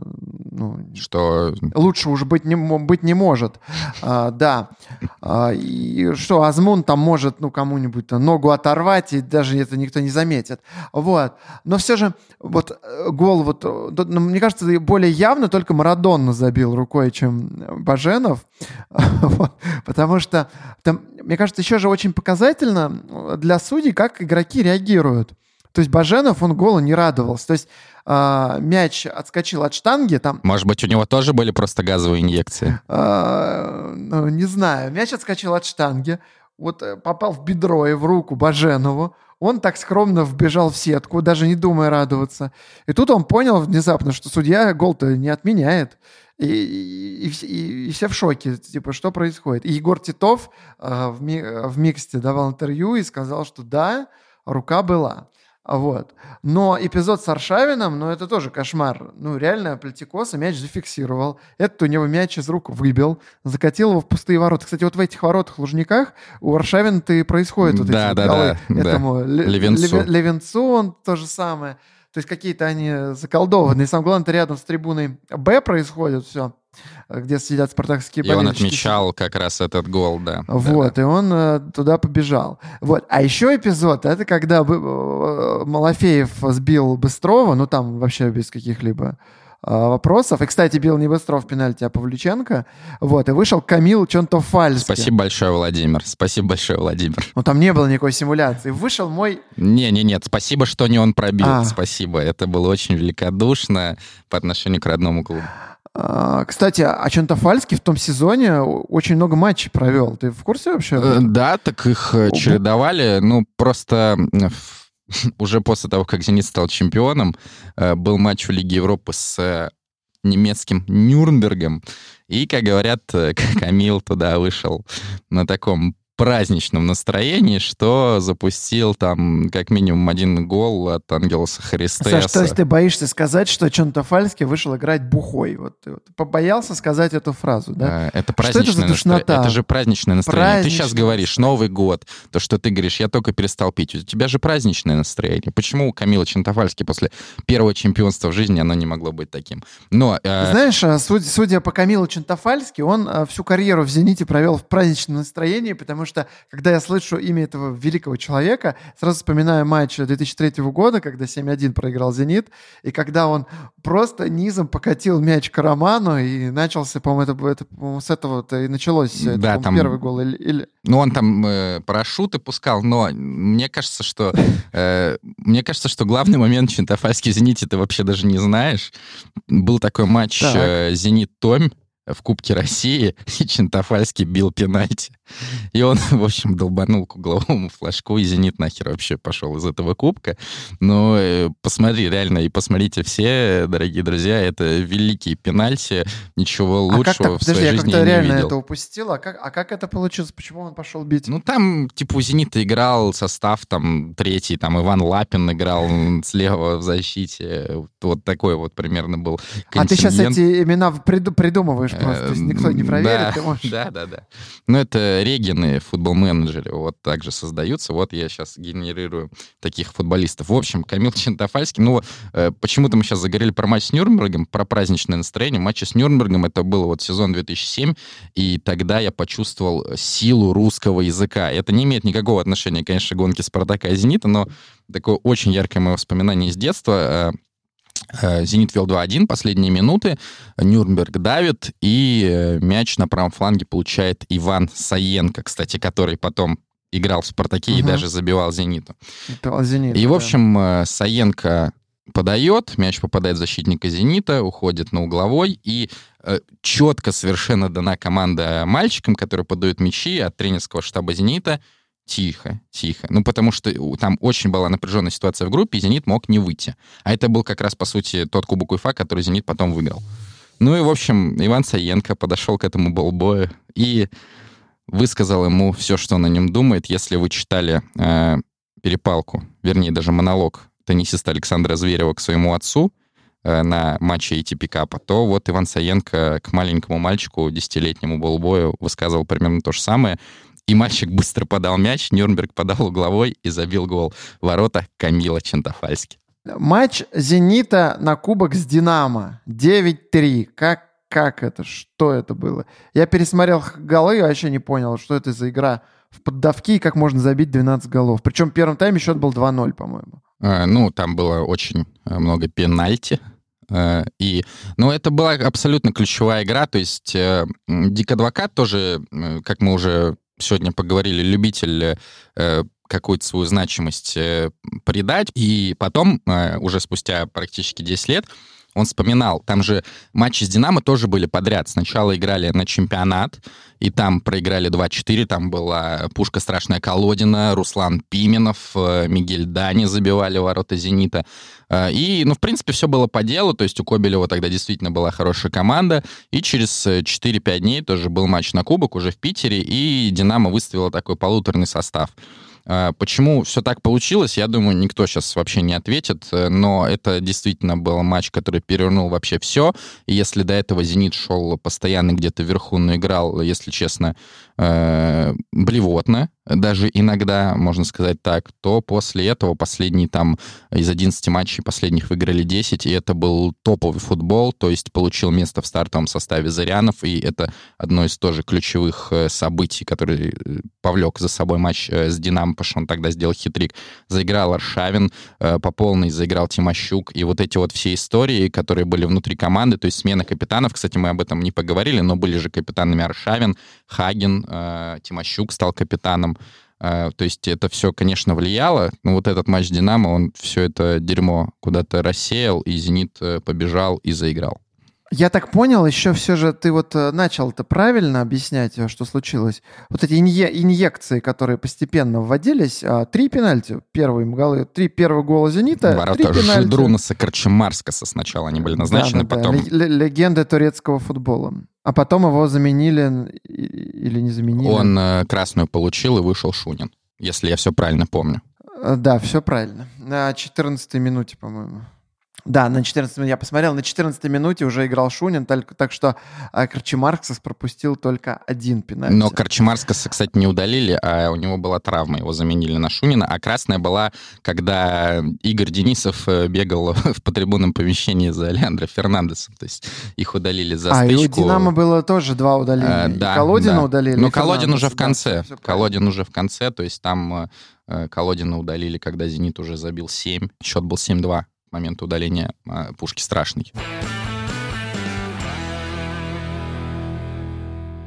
ну, что... лучше уже быть не, быть не может. А, да. А, и что, Азмун там может, ну, кому-нибудь ногу оторвать, и даже это никто не заметит. Вот. Но все же, вот э, гол, вот, ну, мне кажется, более явно только Марадонна забил рукой, чем Баженов. *laughs* вот. Потому что, там, мне кажется, еще же очень показательно для судей, как игроки реагируют. То есть Баженов, он голу не радовался. То есть э, мяч отскочил от штанги. Там, Может быть, у него тоже были просто газовые инъекции? Э, ну, не знаю. Мяч отскочил от штанги. Вот э, попал в бедро и в руку Баженову. Он так скромно вбежал в сетку, даже не думая радоваться. И тут он понял внезапно, что судья гол-то не отменяет. И, и, и, и все в шоке, типа, что происходит. И Егор Титов э, в, ми, в Миксте давал интервью и сказал, что да, рука была. Вот. Но эпизод с Аршавином, ну, это тоже кошмар. Ну, реально, Плетикоса мяч зафиксировал. Этот у него мяч из рук выбил, закатил его в пустые ворота. Кстати, вот в этих воротах Лужниках у Аршавина-то и происходит вот да, эти да, голы да, этому да. Левенцу. Левенцу, он то же самое. То есть какие-то они заколдованные. Самое главное, рядом с трибуной Б происходит все где сидят спартакские болельщики. И он отмечал как раз этот гол, да. Вот, да. и он э, туда побежал. Вот. А еще эпизод, это когда э, Малафеев сбил Быстрова, ну там вообще без каких-либо вопросов. И, кстати, бил не Быстров пенальти, а Павлюченко. Вот, и вышел Камил Чонтофальский. Спасибо большое, Владимир. Спасибо большое, Владимир. Ну, там не было никакой симуляции. Вышел мой... Не-не-нет, спасибо, что не он пробил. А. Спасибо. Это было очень великодушно по отношению к родному клубу. А, кстати, а Чантафальский в том сезоне очень много матчей провел. Ты в курсе вообще? Э, да, так их э, чередовали. Ну, просто *laughs* уже после того, как «Зенит» стал чемпионом, э, был матч в Лиге Европы с немецким Нюрнбергом. И, как говорят, *laughs* Камил туда вышел на таком праздничном настроении, что запустил там как минимум один гол от Ангелса Христеса. Саш, то есть ты боишься сказать, что Чонтофальский вышел играть бухой? Вот ты вот побоялся сказать эту фразу, да? Это праздничное настроение. Это же праздничное настроение. Праздничное. Ты сейчас говоришь Новый год, то, что ты говоришь, я только перестал пить. У тебя же праздничное настроение. Почему у Камила Чонтофальский после первого чемпионства в жизни оно не могло быть таким? Но, э... Знаешь, а, судя, судя по Камилу Чонтофальски, он а, всю карьеру в «Зените» провел в праздничном настроении, потому что когда я слышу имя этого великого человека, сразу вспоминаю матч 2003 года, когда 7-1 проиграл «Зенит», и когда он просто низом покатил мяч к Роману, и начался, по-моему, это, это по с этого и началось да, это, там, первый гол. Или, или... Ну, он там э, парашюты пускал, но мне кажется, что э, мне кажется, что главный момент Чентафальский «Зените» ты вообще даже не знаешь. Был такой матч э, «Зенит-Томь», в Кубке России, и Чентофальский бил пенальти. И он, в общем, долбанул к угловому флажку, и «Зенит» нахер вообще пошел из этого кубка. Но э, посмотри, реально, и посмотрите все, дорогие друзья, это великий пенальти, ничего лучшего а как так? в Подожди, своей я жизни я как-то реально видел. это упустил. А как, а как это получилось? Почему он пошел бить? Ну, там, типа, у «Зенита» играл состав, там, третий, там, Иван Лапин играл слева в защите. Вот такой вот примерно был контингент. А ты сейчас эти имена придумываешь просто, то есть никто не проверит, да, ты можешь... Да, да, да. Ну, это регины, футбол-менеджеры, вот так же создаются. Вот я сейчас генерирую таких футболистов. В общем, Камил Чентофальский, ну, э, почему-то мы сейчас заговорили про матч с Нюрнбергом, про праздничное настроение. Матч с Нюрнбергом, это был вот сезон 2007, и тогда я почувствовал силу русского языка. Это не имеет никакого отношения, конечно, к гонке Спартака и Зенита, но такое очень яркое мое воспоминание из детства. Э, Зенит вел 2-1, последние минуты. Нюрнберг давит, и э, мяч на правом фланге получает Иван Саенко, кстати, который потом играл в «Спартаке» угу. и даже забивал «Зениту». «Зенит», и, да. в общем, э, Саенко подает, мяч попадает в защитника «Зенита», уходит на угловой, и э, четко совершенно дана команда мальчикам, которые подают мячи от тренерского штаба «Зенита», тихо, тихо. Ну, потому что там очень была напряженная ситуация в группе, и «Зенит» мог не выйти. А это был как раз, по сути, тот кубок УЕФА, который «Зенит» потом выиграл. Ну и, в общем, Иван Саенко подошел к этому болбою и высказал ему все, что он о нем думает. Если вы читали э, перепалку, вернее, даже монолог теннисиста Александра Зверева к своему отцу э, на матче ATP Cup, то вот Иван Саенко к маленькому мальчику, десятилетнему болбою, высказывал примерно то же самое. И мальчик быстро подал мяч, Нюрнберг подал угловой и забил гол. Ворота Камила Чентофальски. Матч «Зенита» на кубок с «Динамо». 9-3. Как, как это? Что это было? Я пересмотрел голы и вообще не понял, что это за игра в поддавки и как можно забить 12 голов. Причем в первом тайме счет был 2-0, по-моему. А, ну, там было очень э, много пенальти. Э, и, ну, это была абсолютно ключевая игра. То есть э, Дик Адвокат тоже, как мы уже сегодня поговорили, любитель э, какую-то свою значимость э, придать. И потом, э, уже спустя практически 10 лет, он вспоминал, там же матчи с «Динамо» тоже были подряд. Сначала играли на чемпионат, и там проиграли 2-4. Там была пушка страшная Колодина, Руслан Пименов, э, Мигель Дани забивали ворота «Зенита». Э, и, ну, в принципе, все было по делу. То есть у Кобелева тогда действительно была хорошая команда. И через 4-5 дней тоже был матч на Кубок уже в Питере, и «Динамо» выставила такой полуторный состав. А, почему все так получилось, я думаю, никто сейчас вообще не ответит, э, но это действительно был матч, который перевернул вообще все. И если до этого «Зенит» шел постоянно где-то вверху, но играл, если честно, э, блевотно, даже иногда, можно сказать так, то после этого последние там из 11 матчей последних выиграли 10, и это был топовый футбол, то есть получил место в стартовом составе Зарянов, и это одно из тоже ключевых э, событий, который э, повлек за собой матч с Динамо, потому что он тогда сделал хитрик. Заиграл Аршавин, по полной заиграл Тимощук, и вот эти вот все истории, которые были внутри команды, то есть смена капитанов, кстати, мы об этом не поговорили, но были же капитанами Аршавин, Хаген, Тимощук стал капитаном, а, то есть это все, конечно, влияло, но вот этот матч «Динамо», он все это дерьмо куда-то рассеял, и «Зенит» э, побежал и заиграл. Я так понял, еще все же ты вот э, начал это правильно объяснять, э, что случилось. Вот эти инъе- инъекции, которые постепенно вводились, а, три пенальти, первые голы, три первых гола «Зенита», Ворота три пенальти. Жидрунаса Карчемарскаса сначала они были назначены, да, да, потом... Да. Легенды турецкого футбола. А потом его заменили или не заменили? Он э, красную получил и вышел Шунин, если я все правильно помню. Да, все правильно. На 14 минуте, по-моему. Да, на 14 я посмотрел, на 14 минуте уже играл Шунин, так, так что а, Корчемарксас пропустил только один пенальти. Но Корчемарксаса, кстати, не удалили, а у него была травма, его заменили на Шунина, а красная была, когда Игорь Денисов э, бегал *laughs* по трибунном помещении за Алеандро Фернандесом, то есть их удалили за а, стычку. и у Динамо было тоже два удаления, А, да, и Колодина да. удалили. Ну, и Колодин уже в да, конце. правильно. Колодин уже в конце, то есть там э, Колодина удалили, когда «Зенит» уже забил 7. Счет был 7-2 к моменту удаления э, пушки страшный.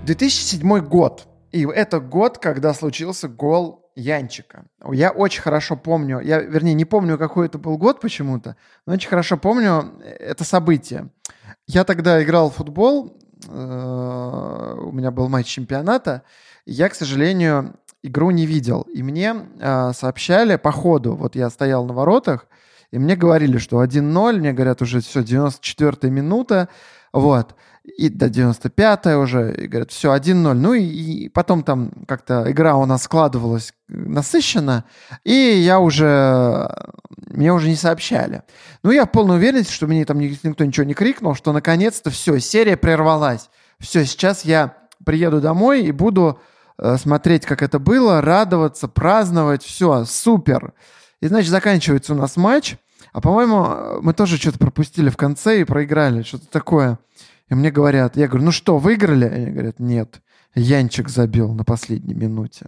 2007 год. И это год, когда случился гол Янчика. Я очень хорошо помню, я, вернее, не помню, какой это был год почему-то, но очень хорошо помню это событие. Я тогда играл в футбол, э, у меня был матч чемпионата, я, к сожалению, игру не видел. И мне э, сообщали по ходу, вот я стоял на воротах, и мне говорили, что 1-0, мне говорят, уже все, 94-я минута, вот, и до 95-я уже, и говорят, все, 1-0. Ну и, и потом там как-то игра у нас складывалась насыщенно, и я уже, мне уже не сообщали. Ну, я в полной уверенности, что мне там ни- никто ничего не крикнул, что наконец-то все, серия прервалась. Все, сейчас я приеду домой и буду э, смотреть, как это было, радоваться, праздновать, все, супер. И, значит, заканчивается у нас матч, а, по-моему, э, мы тоже что-то пропустили в конце и проиграли, что-то такое. И мне говорят, я говорю, ну что, выиграли? Они говорят, нет, Янчик забил на последней минуте.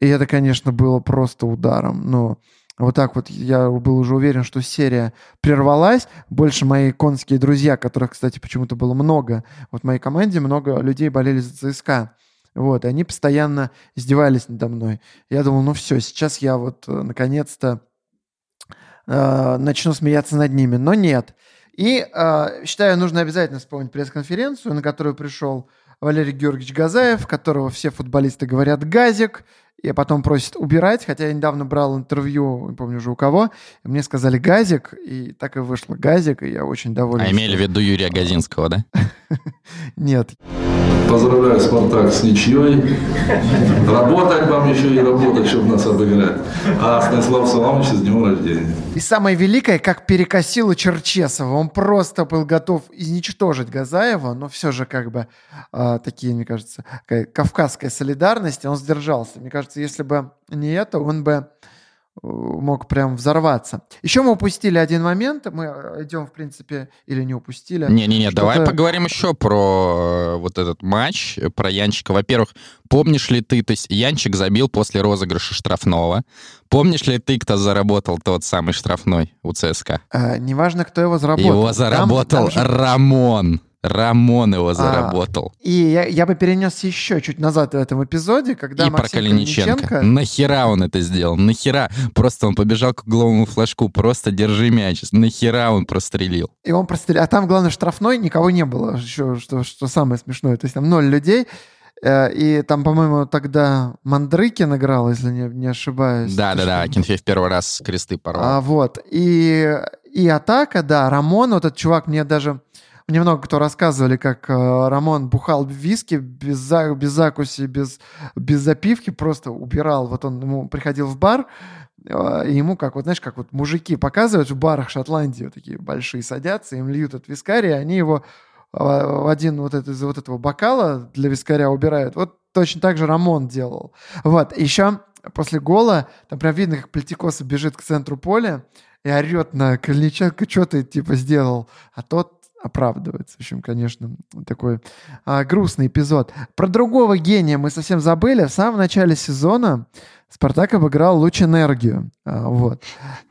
И это, конечно, было просто ударом. Но вот так вот я был уже уверен, что серия прервалась. Больше мои конские друзья, которых, кстати, почему-то было много. Вот в моей команде много людей болели за ЦСКА. Вот, и они постоянно издевались надо мной. Я думал, ну все, сейчас я вот э, наконец-то э, начну смеяться над ними. Но нет. И э, считаю, нужно обязательно вспомнить пресс-конференцию, на которую пришел Валерий Георгиевич Газаев, которого все футболисты говорят «газик», и потом просят убирать, хотя я недавно брал интервью, не помню уже у кого, мне сказали «газик», и так и вышло «газик», и я очень доволен. А имели в виду Юрия Газинского, да? *laughs* Нет, Поздравляю Спартак с ничьей. Работать вам еще и работать, чтобы нас обыграть. А Станислав Соломович с днем рождения. И самое великое, как перекосило Черчесова. Он просто был готов изничтожить Газаева, но все же как бы а, такие, мне кажется, кавказская солидарность, он сдержался. Мне кажется, если бы не это, он бы э, мог прям взорваться. Еще мы упустили один момент. Мы э, идем, в принципе, или не упустили. Не-не-не, давай поговорим еще про э, вот этот матч, э, про Янчика. Во-первых, помнишь ли ты, то есть Янчик забил после розыгрыша штрафного. Помнишь ли ты, кто заработал тот самый штрафной у ЦСКА? А, неважно, кто его заработал. Его Там- заработал там же- Рамон. Рамон его заработал. И я, я бы перенесся еще чуть назад в этом эпизоде, когда И про Максим Калиниченко. Калиниченко- Нахера он это сделал? Нахера? Просто он побежал к угловому флажку, просто держи мяч. Нахера он прострелил? И он прострелил. А там, главное, штрафной никого не было, еще, что, что самое смешное. То есть там ноль людей. Э, И там, по-моему, тогда Мандрыкин играл, если не, не ошибаюсь. Да-да-да, Точно. Акинфеев первый раз кресты порвал. А, вот. И, и атака, да, Рамон, вот этот чувак, мне даже... Мне много кто рассказывали, как э, Рамон бухал виски без, за- без закуси, без, без запивки, просто убирал. Вот он ему приходил в бар, э, и ему, как вот, знаешь, как вот мужики показывают в барах Шотландии, вот такие большие садятся, им льют от вискаря, и они его э, в один вот это, из вот этого бокала для вискаря убирают. Вот точно так же Рамон делал. Вот, еще после гола, там прям видно, как Плетикоса бежит к центру поля и орет на Калиниченко, что ты типа сделал, а тот оправдывается. В общем, конечно, такой а, грустный эпизод. Про другого гения мы совсем забыли. В самом начале сезона Спартак обыграл Луч Энергию. А, вот.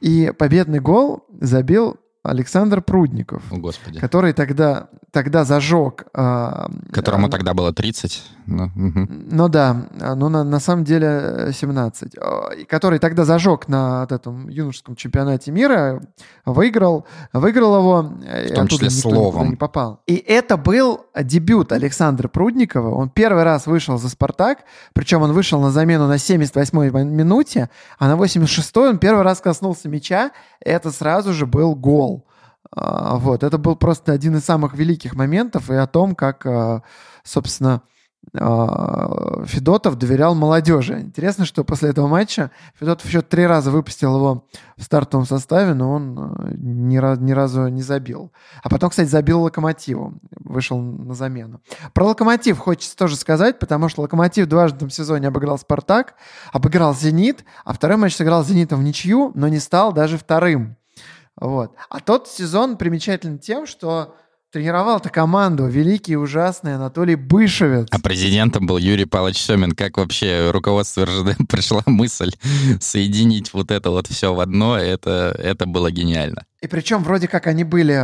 И победный гол забил Александр Прудников, О, Господи. который тогда, тогда зажег... а, Которому а, тогда было 30. Ну, мгм. ну да, а, ну на, на самом деле э, 17. А, и Который тогда зажег на вот этом юношеском чемпионате мира, выиграл, выиграл его. э, В том числе словом. не попал. И это был дебют Александра Прудникова. Он первый раз вышел за «Спартак», причем он вышел на замену на 78-й минуте, а на 86-й он первый раз коснулся мяча, и это сразу же был гол. А, Вот, это был просто один из самых великих моментов и о том, как, а, собственно, э, Федотов доверял молодежи. Интересно, что после этого матча Федотов еще три раза выпустил его в стартовом составе, но он ни, раз, ни разу не забил. А потом, кстати, забил Локомотиву, вышел на замену. Про Локомотив хочется тоже сказать, потому что Локомотив дважды в этом сезоне обыграл Спартак, обыграл Зенит, а второй матч сыграл Зенитом в ничью, но не стал даже вторым. Вот. А тот сезон примечателен тем, что тренировал-то команду великий и ужасный Анатолий Бышевец. А президентом был Юрий Павлович Семин. Как вообще руководство РЖД *laughs* пришла мысль соединить вот это вот все в одно? Это, это было гениально. И причем вроде как они были,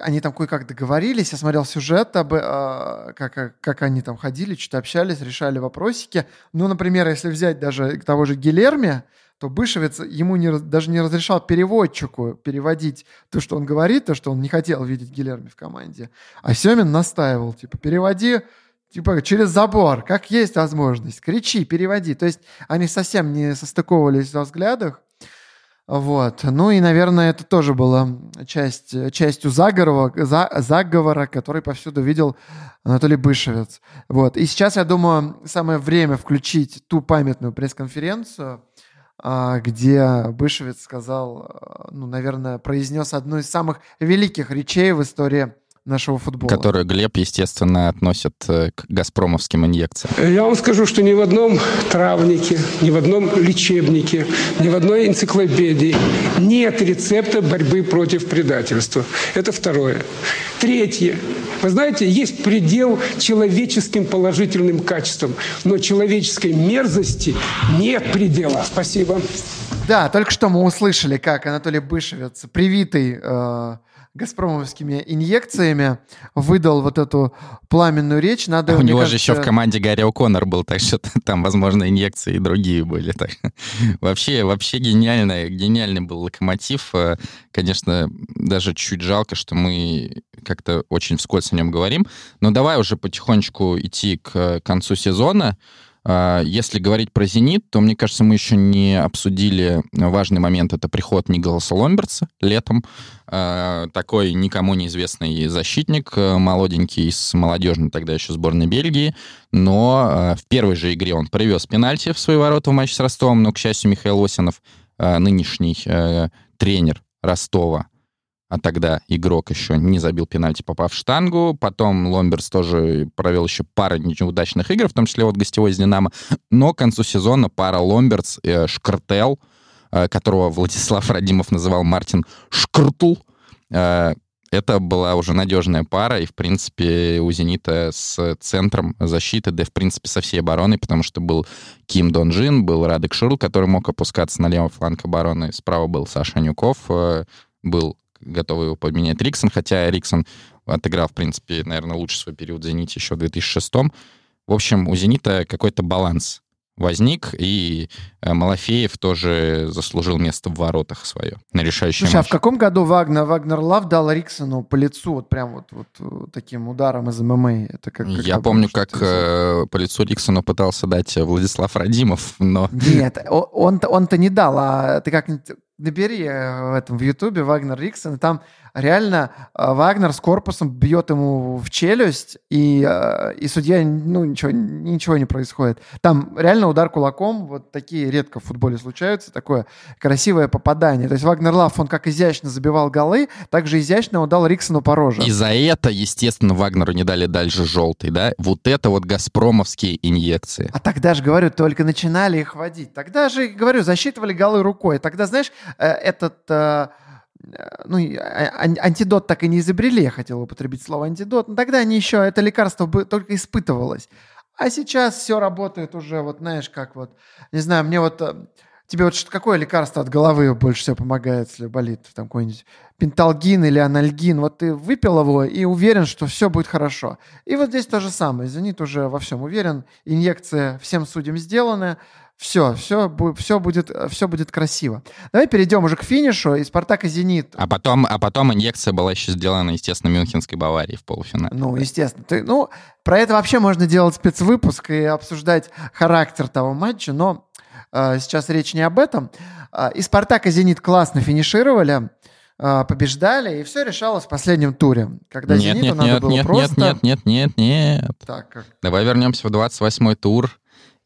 они там кое-как договорились, я смотрел сюжет, об, э, как, как они там ходили, что-то общались, решали вопросики. Ну, например, если взять даже того же Гилерми, то Бышевец ему не, даже не разрешал переводчику переводить то, что он говорит, то, что он не хотел видеть Гилерми в команде. А Семин настаивал, типа, переводи типа через забор, как есть возможность, кричи, переводи. То есть они совсем не состыковывались во взглядах. Вот. Ну и, наверное, это тоже была часть, частью заговора, за, заговора, который повсюду видел Анатолий Бышевец. Вот. И сейчас, я думаю, самое время включить ту памятную пресс-конференцию, где Бышевец сказал, э, ну, наверное, произнес одну из самых великих речей в истории нашего футбола. Которую Глеб, естественно, относит э, к газпромовским инъекциям. Я вам скажу, что ни в одном травнике, ни в одном лечебнике, ни в одной энциклопедии нет рецепта борьбы против предательства. Это второе. Третье. Вы знаете, есть предел человеческим положительным качествам, но человеческой мерзости нет предела. Спасибо. Да, только что мы услышали, как Анатолий Бышевец, привитый э, газпромовскими инъекциями, выдал вот эту пламенную речь. Надо, а у него кажется... же еще в команде Гарри О'Коннор был, так что *laughs* там, возможно, инъекции и другие были. Так. вообще, вообще гениальный, гениальный был локомотив. Э, конечно, даже чуть жалко, что мы как-то очень вскользь о нем говорим. Но давай уже потихонечку идти к концу сезона. А, если говорить про «Зенит», то, мне кажется, мы еще не обсудили важный момент. Это приход Николаса Ломберца летом. А, такой никому неизвестный защитник, э, молоденький, из молодежной тогда еще сборной Бельгии. Но а, в первой же игре он привез пенальти в свои ворота в матче с Ростовом. Но, к счастью, Михаил Осинов, нынешний э, тренер Ростова, а тогда игрок еще не забил пенальти, попав в штангу. Потом Ломберс тоже провел еще пару неудачных игр, в том числе вот гостевой с «Динамо». Но к концу сезона пара Ломберс, э, Шкартел, э, которого Владислав Радимов называл Мартин Шкртул, э, это была уже надежная пара, и, в принципе, у «Зенита» с центром защиты, да, в принципе, со всей обороной, потому что был Ким Донжин, был Радек Ширл, который мог опускаться на левый фланг обороны, справа был Саша Нюков, э, был готовы его поменять. Риксон, хотя Риксон отыграл, в принципе, наверное, лучше свой период в «Зените» еще в 2006 В общем, у «Зенита» какой-то баланс возник, и э, Малафеев тоже заслужил место в воротах свое на решающем Слушай, матче. а в каком году Вагнер, Вагнер Лав дал Риксону по лицу вот прям вот, вот, вот таким ударом из ММА? Это как, как Я помню, как э, по лицу Риксону пытался дать Владислав Радимов, но... Нет, *laughs* он-то, он-то не дал, а ты как-нибудь набери э, в этом в Ютубе Вагнер Риксон, и там реально э, Вагнер с корпусом бьет ему в челюсть, и, э, и судья, ну, ничего, ничего не происходит. Там реально удар кулаком, вот такие редко в футболе случаются, такое красивое попадание. То есть Вагнер Лав, он как изящно забивал голы, так же изящно он дал Риксону по роже. И за это, естественно, Вагнеру не дали дальше желтый, да? Вот это вот газпромовские инъекции. А тогда же, говорю, только начинали их водить. Тогда же, говорю, засчитывали голы рукой. Тогда, знаешь, Э, этот э, ну, а, антидот так и не изобрели, я хотел употребить слово антидот, но тогда они еще, это лекарство только испытывалось. А сейчас все работает уже, вот знаешь, как вот, не знаю, мне вот, э, тебе вот какое лекарство от головы больше всего помогает, если болит, там какой-нибудь пенталгин или анальгин, вот ты выпил его и уверен, что все будет хорошо. И вот здесь то же самое, «Зенит» уже во всем уверен, инъекция всем судьям сделаны, все, все, все, будет, все будет красиво. Давай перейдем уже к финишу. И «Спартак» и «Зенит». А потом, а потом инъекция была еще сделана, естественно, Мюнхенской Баварии в полуфинале. Ну, естественно. Ты, ну, про это вообще можно делать спецвыпуск и обсуждать характер того матча, но э, сейчас речь не об этом. Э, и «Спартак» и «Зенит» классно финишировали. а, побеждали, и все решалось в последнем туре. Когда нет, «Зениту» нет, надо нет, было нет, просто... нет, нет, нет, нет, нет. Так, как? Давай вернемся в 28-й тур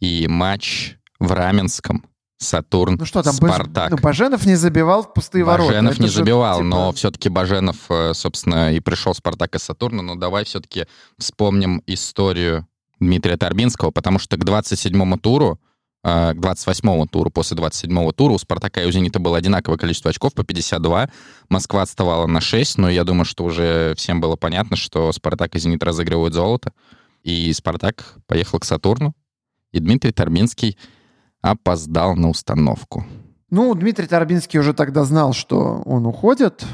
и матч в Раменском. Сатурн, Ну что там, Баж- Спартак. ну, Баженов не забивал в пустые ворота. Баженов не же, забивал, типа, но все-таки Баженов, э, собственно, и пришел Спартак из Сатурна. Но давай все-таки вспомним историю Дмитрия Торбинского, потому что к 27-му туру, э, к 28-му туру, после 27-го тура у Спартака и у Зенита было одинаковое количество очков, по 52. Москва отставала на 6, но я думаю, что уже всем было понятно, что Спартак и Зенит разыгрывают золото. И Спартак поехал к Сатурну, и Дмитрий Торбинский опоздал на установку. Ну, Дмитрий Торбинский уже тогда знал, что он уходит.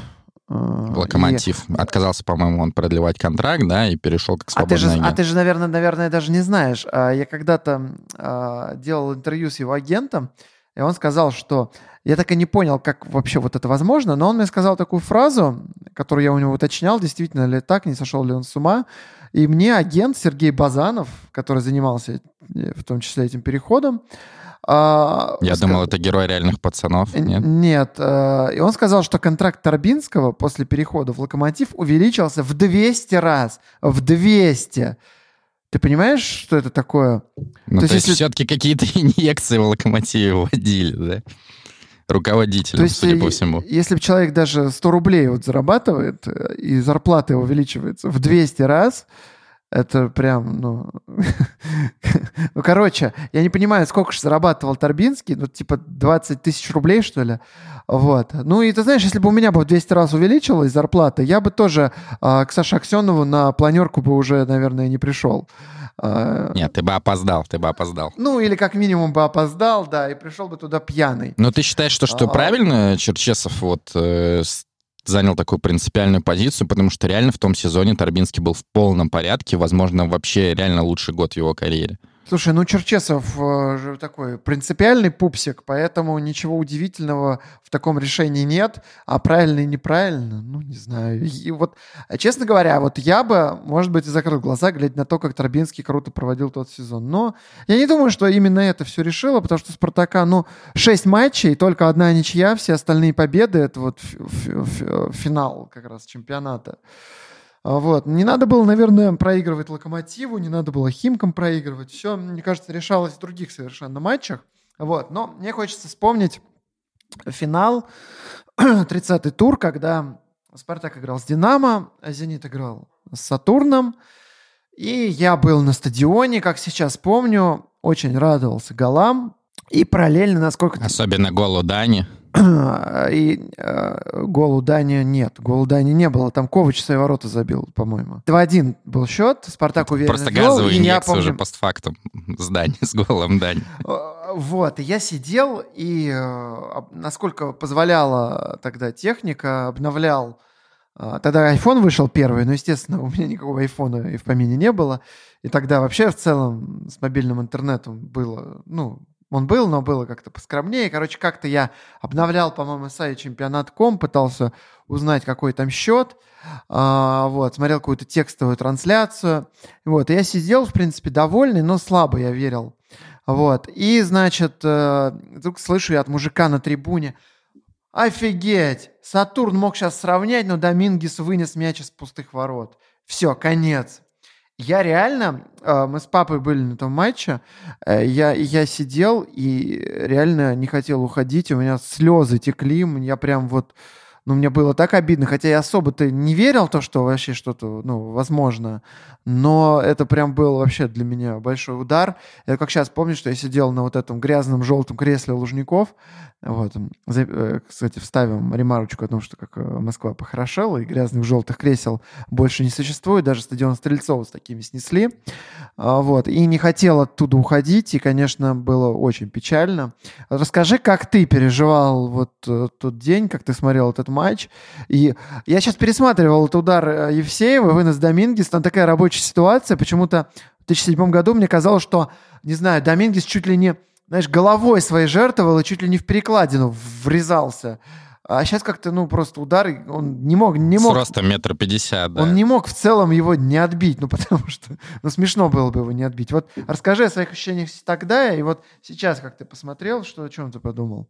э, Локомотив. Отказался, по-моему, он продлевать контракт, да, и перешел как и- А ты, же, свободный а агент. ты же, наверное, наверное, даже не знаешь. А, Я когда-то а, делал интервью с его агентом, и он сказал, что я так и не понял, как вообще вот это возможно, но он мне сказал такую фразу, которую я у него уточнял, действительно ли так, не сошел ли он с ума. И мне агент Сергей Базанов, который занимался э, в том числе этим переходом, Я ска- думал, это герой реальных пацанов. Нет? Нет. э, И он сказал, что контракт Торбинского после перехода в «Локомотив» увеличился в 200 раз. В 200. Ты понимаешь, что это такое? Ну, то то, есть есть, если- все-таки какие-то *laughs* инъекции в локомотиве вводили, да? Руководителям, То есть, судя э, по всему. если бы человек даже 100 рублей вот зарабатывает, э, и зарплата его увеличивается в 200 раз, это прям, ну... *laughs* ну, короче, я не понимаю, сколько же зарабатывал Торбинский, ну, типа 20 тысяч рублей, что ли? Вот. Ну, и ты знаешь, если бы у меня бы в 200 раз увеличилась зарплата, я бы тоже а, к Саше Аксенову на планерку бы уже, наверное, не пришел. А, Нет, ты бы опоздал, ты бы опоздал. ну, или как минимум бы опоздал, да, и пришел бы туда пьяный. Но ты считаешь, что, что А. правильно Черчесов вот э, с- занял такую принципиальную позицию, потому что реально в том сезоне Торбинский был в полном порядке, возможно, вообще реально лучший год в его карьере. Слушай, ну Черчесов э, же такой принципиальный пупсик, поэтому ничего удивительного в таком решении нет. А правильно и неправильно, ну не знаю. И вот, э, честно говоря, вот я бы, может быть, и закрыл глаза, глядя на то, как Торбинский круто проводил тот сезон. Но я не думаю, что именно это все решило, потому что Спартака, ну, 6 матчей, только одна ничья, все остальные победы, это вот ф- ф- ф- финал как раз чемпионата. А, Вот. Не надо было, наверное, проигрывать Локомотиву, не надо было Химкам проигрывать. Все, мне кажется, решалось в других совершенно матчах. Вот. Но мне хочется вспомнить финал, *clears throat* 30-й тур, когда Спартак играл с Динамо, а Зенит играл с Сатурном. И я был на стадионе, как сейчас помню, очень радовался голам. И параллельно, насколько... Особенно голу Дани. *clears throat* И э, голу Дани нет. Голу Дани не было. Там Ковач свои ворота забил, по-моему. 2-1 был счет. Спартак уверенно Просто вел, газовые и я инъекции уже помню- постфактум с Дани, с голом Дани. *laughs* Э, Вот, и я сидел, и э, насколько позволяла тогда техника, обновлял. э, Тогда iPhone вышел первый, но, естественно, у меня никакого айфона и в помине не было. И тогда вообще в целом с мобильным интернетом было, ну, он был, но было как-то поскромнее. Короче, как-то я обновлял, по-моему, сайт чемпионат.ком, пытался узнать, какой там счет. А, вот, смотрел какую-то текстовую трансляцию. Вот, и я сидел, в принципе, довольный, но слабо я верил. Вот, и, значит, э, вдруг слышу я от мужика на трибуне, офигеть, Сатурн мог сейчас сравнять, но Домингес вынес мяч из пустых ворот. Все, конец. Я реально, э, мы с папой были на том матче, э, я, я сидел и реально не хотел уходить, у меня слезы текли, я прям вот, ну, мне было так обидно, хотя я особо-то не верил в то, что вообще что-то, ну, возможно, но это прям был вообще для меня большой удар. Я как сейчас помню, что я сидел на вот этом грязном желтом кресле Лужников, вот, э, кстати, вставим ремарочку о том, что как э, Москва похорошела, и грязных желтых кресел больше не существует, даже стадион Стрельцова с такими снесли, А, вот, и не хотел оттуда уходить, и, конечно, было очень печально. Расскажи, как ты переживал вот э, тот день, как ты смотрел этот матч, и я сейчас пересматривал этот удар э, Евсеева, вынос Домингес, там такая рабочая ситуация, почему-то в 2007 году мне казалось, что, не знаю, Домингес чуть ли не, знаешь, головой своей жертвовал и чуть ли не в перекладину врезался. А сейчас как-то, ну, просто удар, он не мог, не С мог, ростом метр пятьдесят, да. он не мог в целом его не отбить, ну, *laughs* потому что, ну, смешно было бы его не отбить. Вот расскажи о своих ощущениях тогда и вот сейчас, как ты посмотрел, что, о чем ты подумал?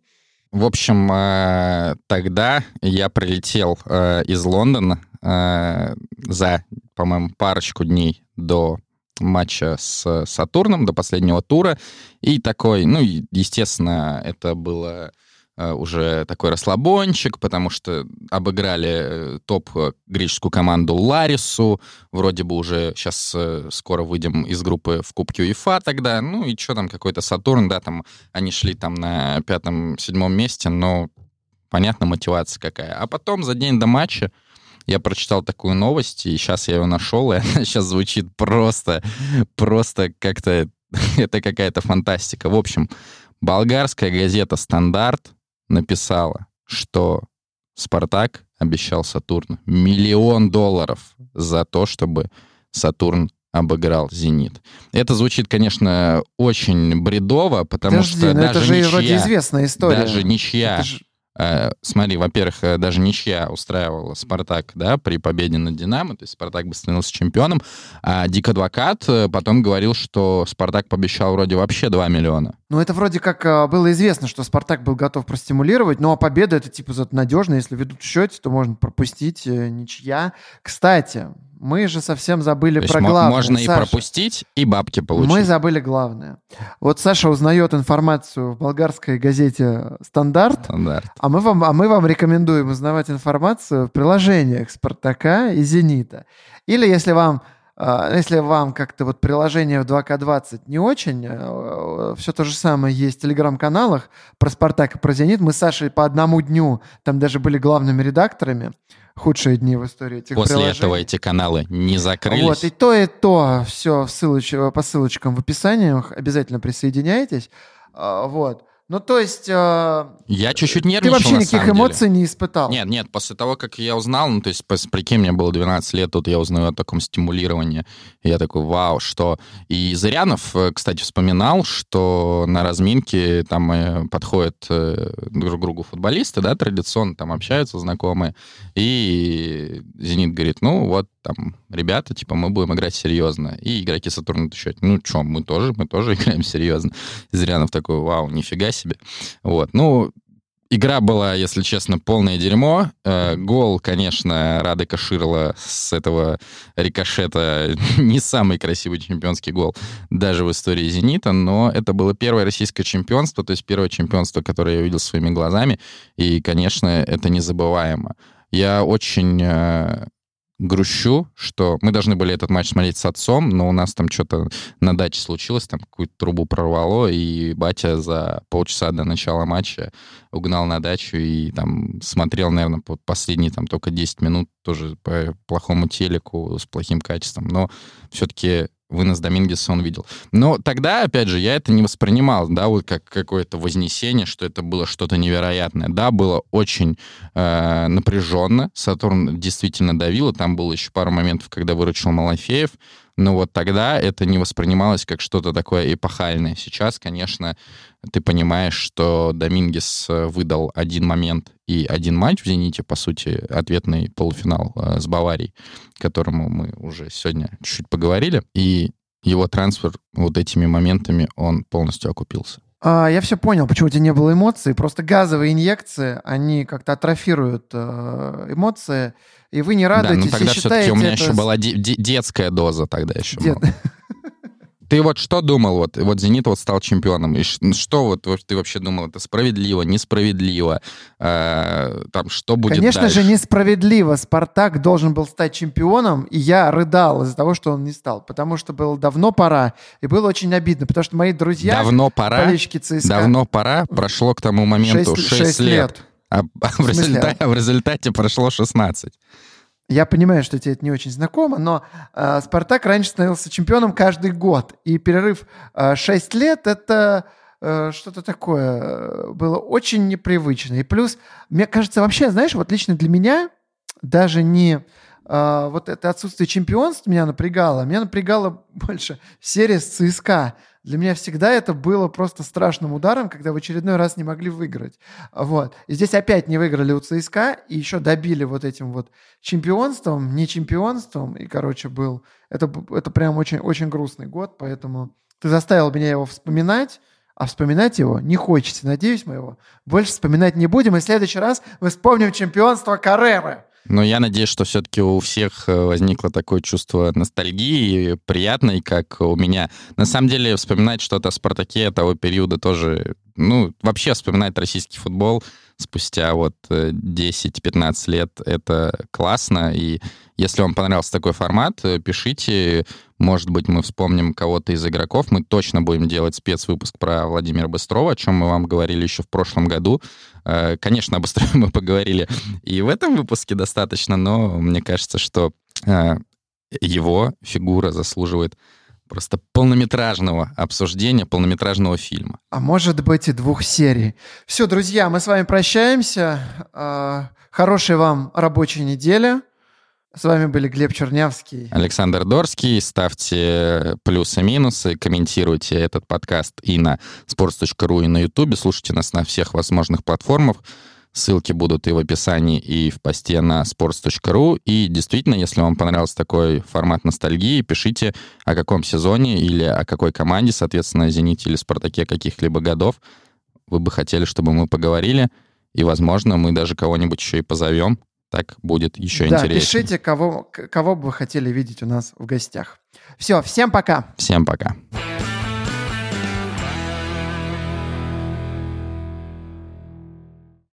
В общем, э, тогда я прилетел э, из Лондона э, за, по-моему, парочку дней до матча с Сатурном, до последнего тура. И такой, ну, естественно, это было уже такой расслабончик, потому что обыграли э, топ э, греческую команду Ларису, вроде бы уже сейчас скоро выйдем из группы в Кубке УЕФА тогда, ну и что там, какой-то Сатурн, да, там они шли там на пятом-седьмом месте, но понятно, мотивация какая. А потом за день до матча я прочитал такую новость, и сейчас я ее нашел, и *laughs* она сейчас звучит просто, просто как-то, *laughs* это какая-то фантастика. В общем, болгарская газета «Стандарт» написала, что Спартак обещал Сатурн миллион долларов за то, чтобы Сатурн обыграл «Зенит». Это звучит, конечно, очень бредово, потому Подожди, что даже это же ничья, вроде известная история. даже ничья Это же- Э, смотри, во-первых, э, даже ничья устраивала Спартак, да, при победе над Динамо, то есть Спартак бы становился чемпионом, а Дик Адвокат э, потом говорил, что Спартак пообещал вроде вообще 2 миллиона. Ну, это вроде как а, было известно, что Спартак был готов простимулировать, ну, а победа это типа зато надежно, если ведут в счете, то можно пропустить, ничья. Кстати, мы же совсем забыли То про главное. можно и Саша. пропустить, и бабки получить. Мы забыли главное. Вот Саша узнает информацию в болгарской газете «Стандарт», Стандарт. а мы вам, а мы вам рекомендуем узнавать информацию в приложениях «Спартака» и «Зенита». Или если вам а, если вам как-то вот приложение в 2К20 не очень, все то же самое есть в телеграм-каналах про «Спартак» и про «Зенит». Мы с Сашей по одному дню там даже были главными редакторами. Худшие дни в истории этих После приложений. этого эти каналы не закрылись. Вот, и то, и то, все в ссылоч... по ссылочкам в описаниях. Обязательно присоединяйтесь. А, Вот. Ну, то есть... а, Я чуть-чуть Ты нервничал, вообще на никаких самом деле. эмоций не испытал? Нет, нет, после того, как я узнал, ну, то есть, прикинь, мне было 12 лет, тут я узнаю о таком стимулировании, и я такой, вау, что... И Зырянов, э, кстати, вспоминал, что на разминке там э, подходят э, друг к другу футболисты, да, традиционно там общаются знакомые, и Зенит говорит, ну, вот там, ребята, типа, мы будем играть серьезно. И игроки Сатурна отвечают, ну, что, мы тоже, мы тоже *laughs* играем серьезно. Зырянов такой, вау, нифига себе. Вот, ну, Игра была, если честно, полное дерьмо. Э, гол, конечно, Радека Ширла с этого рикошета *laughs* не самый красивый чемпионский гол даже в истории «Зенита», но это было первое российское чемпионство, то есть первое чемпионство, которое я увидел своими глазами, и, конечно, это незабываемо. Я очень э, грущу, что мы должны были этот матч смотреть с отцом, но у нас там что-то на даче случилось, там какую-то трубу прорвало, и батя за полчаса до начала матча угнал на дачу и там смотрел, наверное, по- последние там только 10 минут тоже по плохому телеку с плохим качеством, но все-таки вынос Домингеса он видел. Но тогда, опять же, я это не воспринимал, да, вот как какое-то вознесение, что это было что-то невероятное. Да, было очень э, напряженно, Сатурн действительно давил, и там было еще пару моментов, когда выручил Малафеев, но вот тогда это не воспринималось как что-то такое эпохальное. Сейчас, конечно, ты понимаешь, что Домингес э, выдал один момент и один матч в «Зените», по сути, ответный полуфинал э, с Баварией, которому мы уже сегодня чуть-чуть поговорили, и его трансфер вот этими моментами, он полностью окупился. А, я все понял, почему у тебя не было эмоций. Просто газовые инъекции, они как-то атрофируют э, эмоции, и вы не да, радуетесь но тогда и все-таки у меня это еще была де- де- детская доза тогда еще. Дет- была. Ты вот что думал, вот, вот «Зенит» вот стал чемпионом, и что вот, ты вообще думал, это справедливо, несправедливо, Э, там, что будет Конечно дальше? же, несправедливо. Спартак должен был стать чемпионом, и я рыдал из-за того, что он не стал. Потому что было давно пора, и было очень обидно. Потому что мои друзья, Давно пора, болельщики ЦСКА, давно пора, прошло к тому моменту 6, шесть- шесть лет, А, а в, результате, а в результате прошло 16. Я понимаю, что тебе это не очень знакомо, но э, Спартак раньше становился чемпионом каждый год. И перерыв э, 6 лет это э, что-то такое э, было очень непривычно. И плюс, мне кажется, вообще, знаешь, вот лично для меня даже не э, вот это отсутствие чемпионств меня напрягало, меня напрягало больше серия с ЦСКА. Для меня всегда это было просто страшным ударом, когда в очередной раз не могли выиграть. Вот. И здесь опять не выиграли у ЦСКА, и еще добили вот этим вот чемпионством, не чемпионством, и, короче, был... Это, это прям очень, очень грустный год, поэтому ты заставил меня его вспоминать, а вспоминать его не хочется. Надеюсь, мы его больше вспоминать не будем. И в следующий раз мы вспомним чемпионство Карреры. Но я надеюсь, что все-таки у всех э, возникло такое чувство ностальгии, приятной, как у меня. На самом деле, вспоминать что-то о «Спартаке» того периода тоже... Ну, вообще вспоминать российский футбол спустя вот 10-15 э, лет, это классно. И если вам понравился такой формат, э, пишите. Может быть, мы вспомним кого-то из игроков. Мы точно будем делать спецвыпуск про Владимира Быстрова, о чем мы вам говорили еще в прошлом году. Э, конечно, об Острове *laughs* мы поговорили и в этом выпуске достаточно, но мне кажется, что э, его фигура заслуживает просто полнометражного обсуждения, полнометражного фильма. А может быть и двух серий. Все, друзья, мы с вами прощаемся. Э, хорошей вам рабочей недели. С вами были Глеб Чернявский. Александр Дорский. Ставьте плюсы-минусы, комментируйте этот подкаст и на sports.ru, и на YouTube. Слушайте нас на всех возможных платформах. Ссылки будут и в описании, и в посте на sports.ru. И действительно, если вам понравился такой формат ностальгии, пишите, о каком сезоне или о какой команде, соответственно, «Зените» или «Спартаке» каких-либо годов вы бы хотели, чтобы мы поговорили. И, возможно, мы даже кого-нибудь еще и позовем так будет еще да, интереснее. пишите, кого, кого бы вы хотели видеть у нас в гостях. Все, всем пока. Всем пока.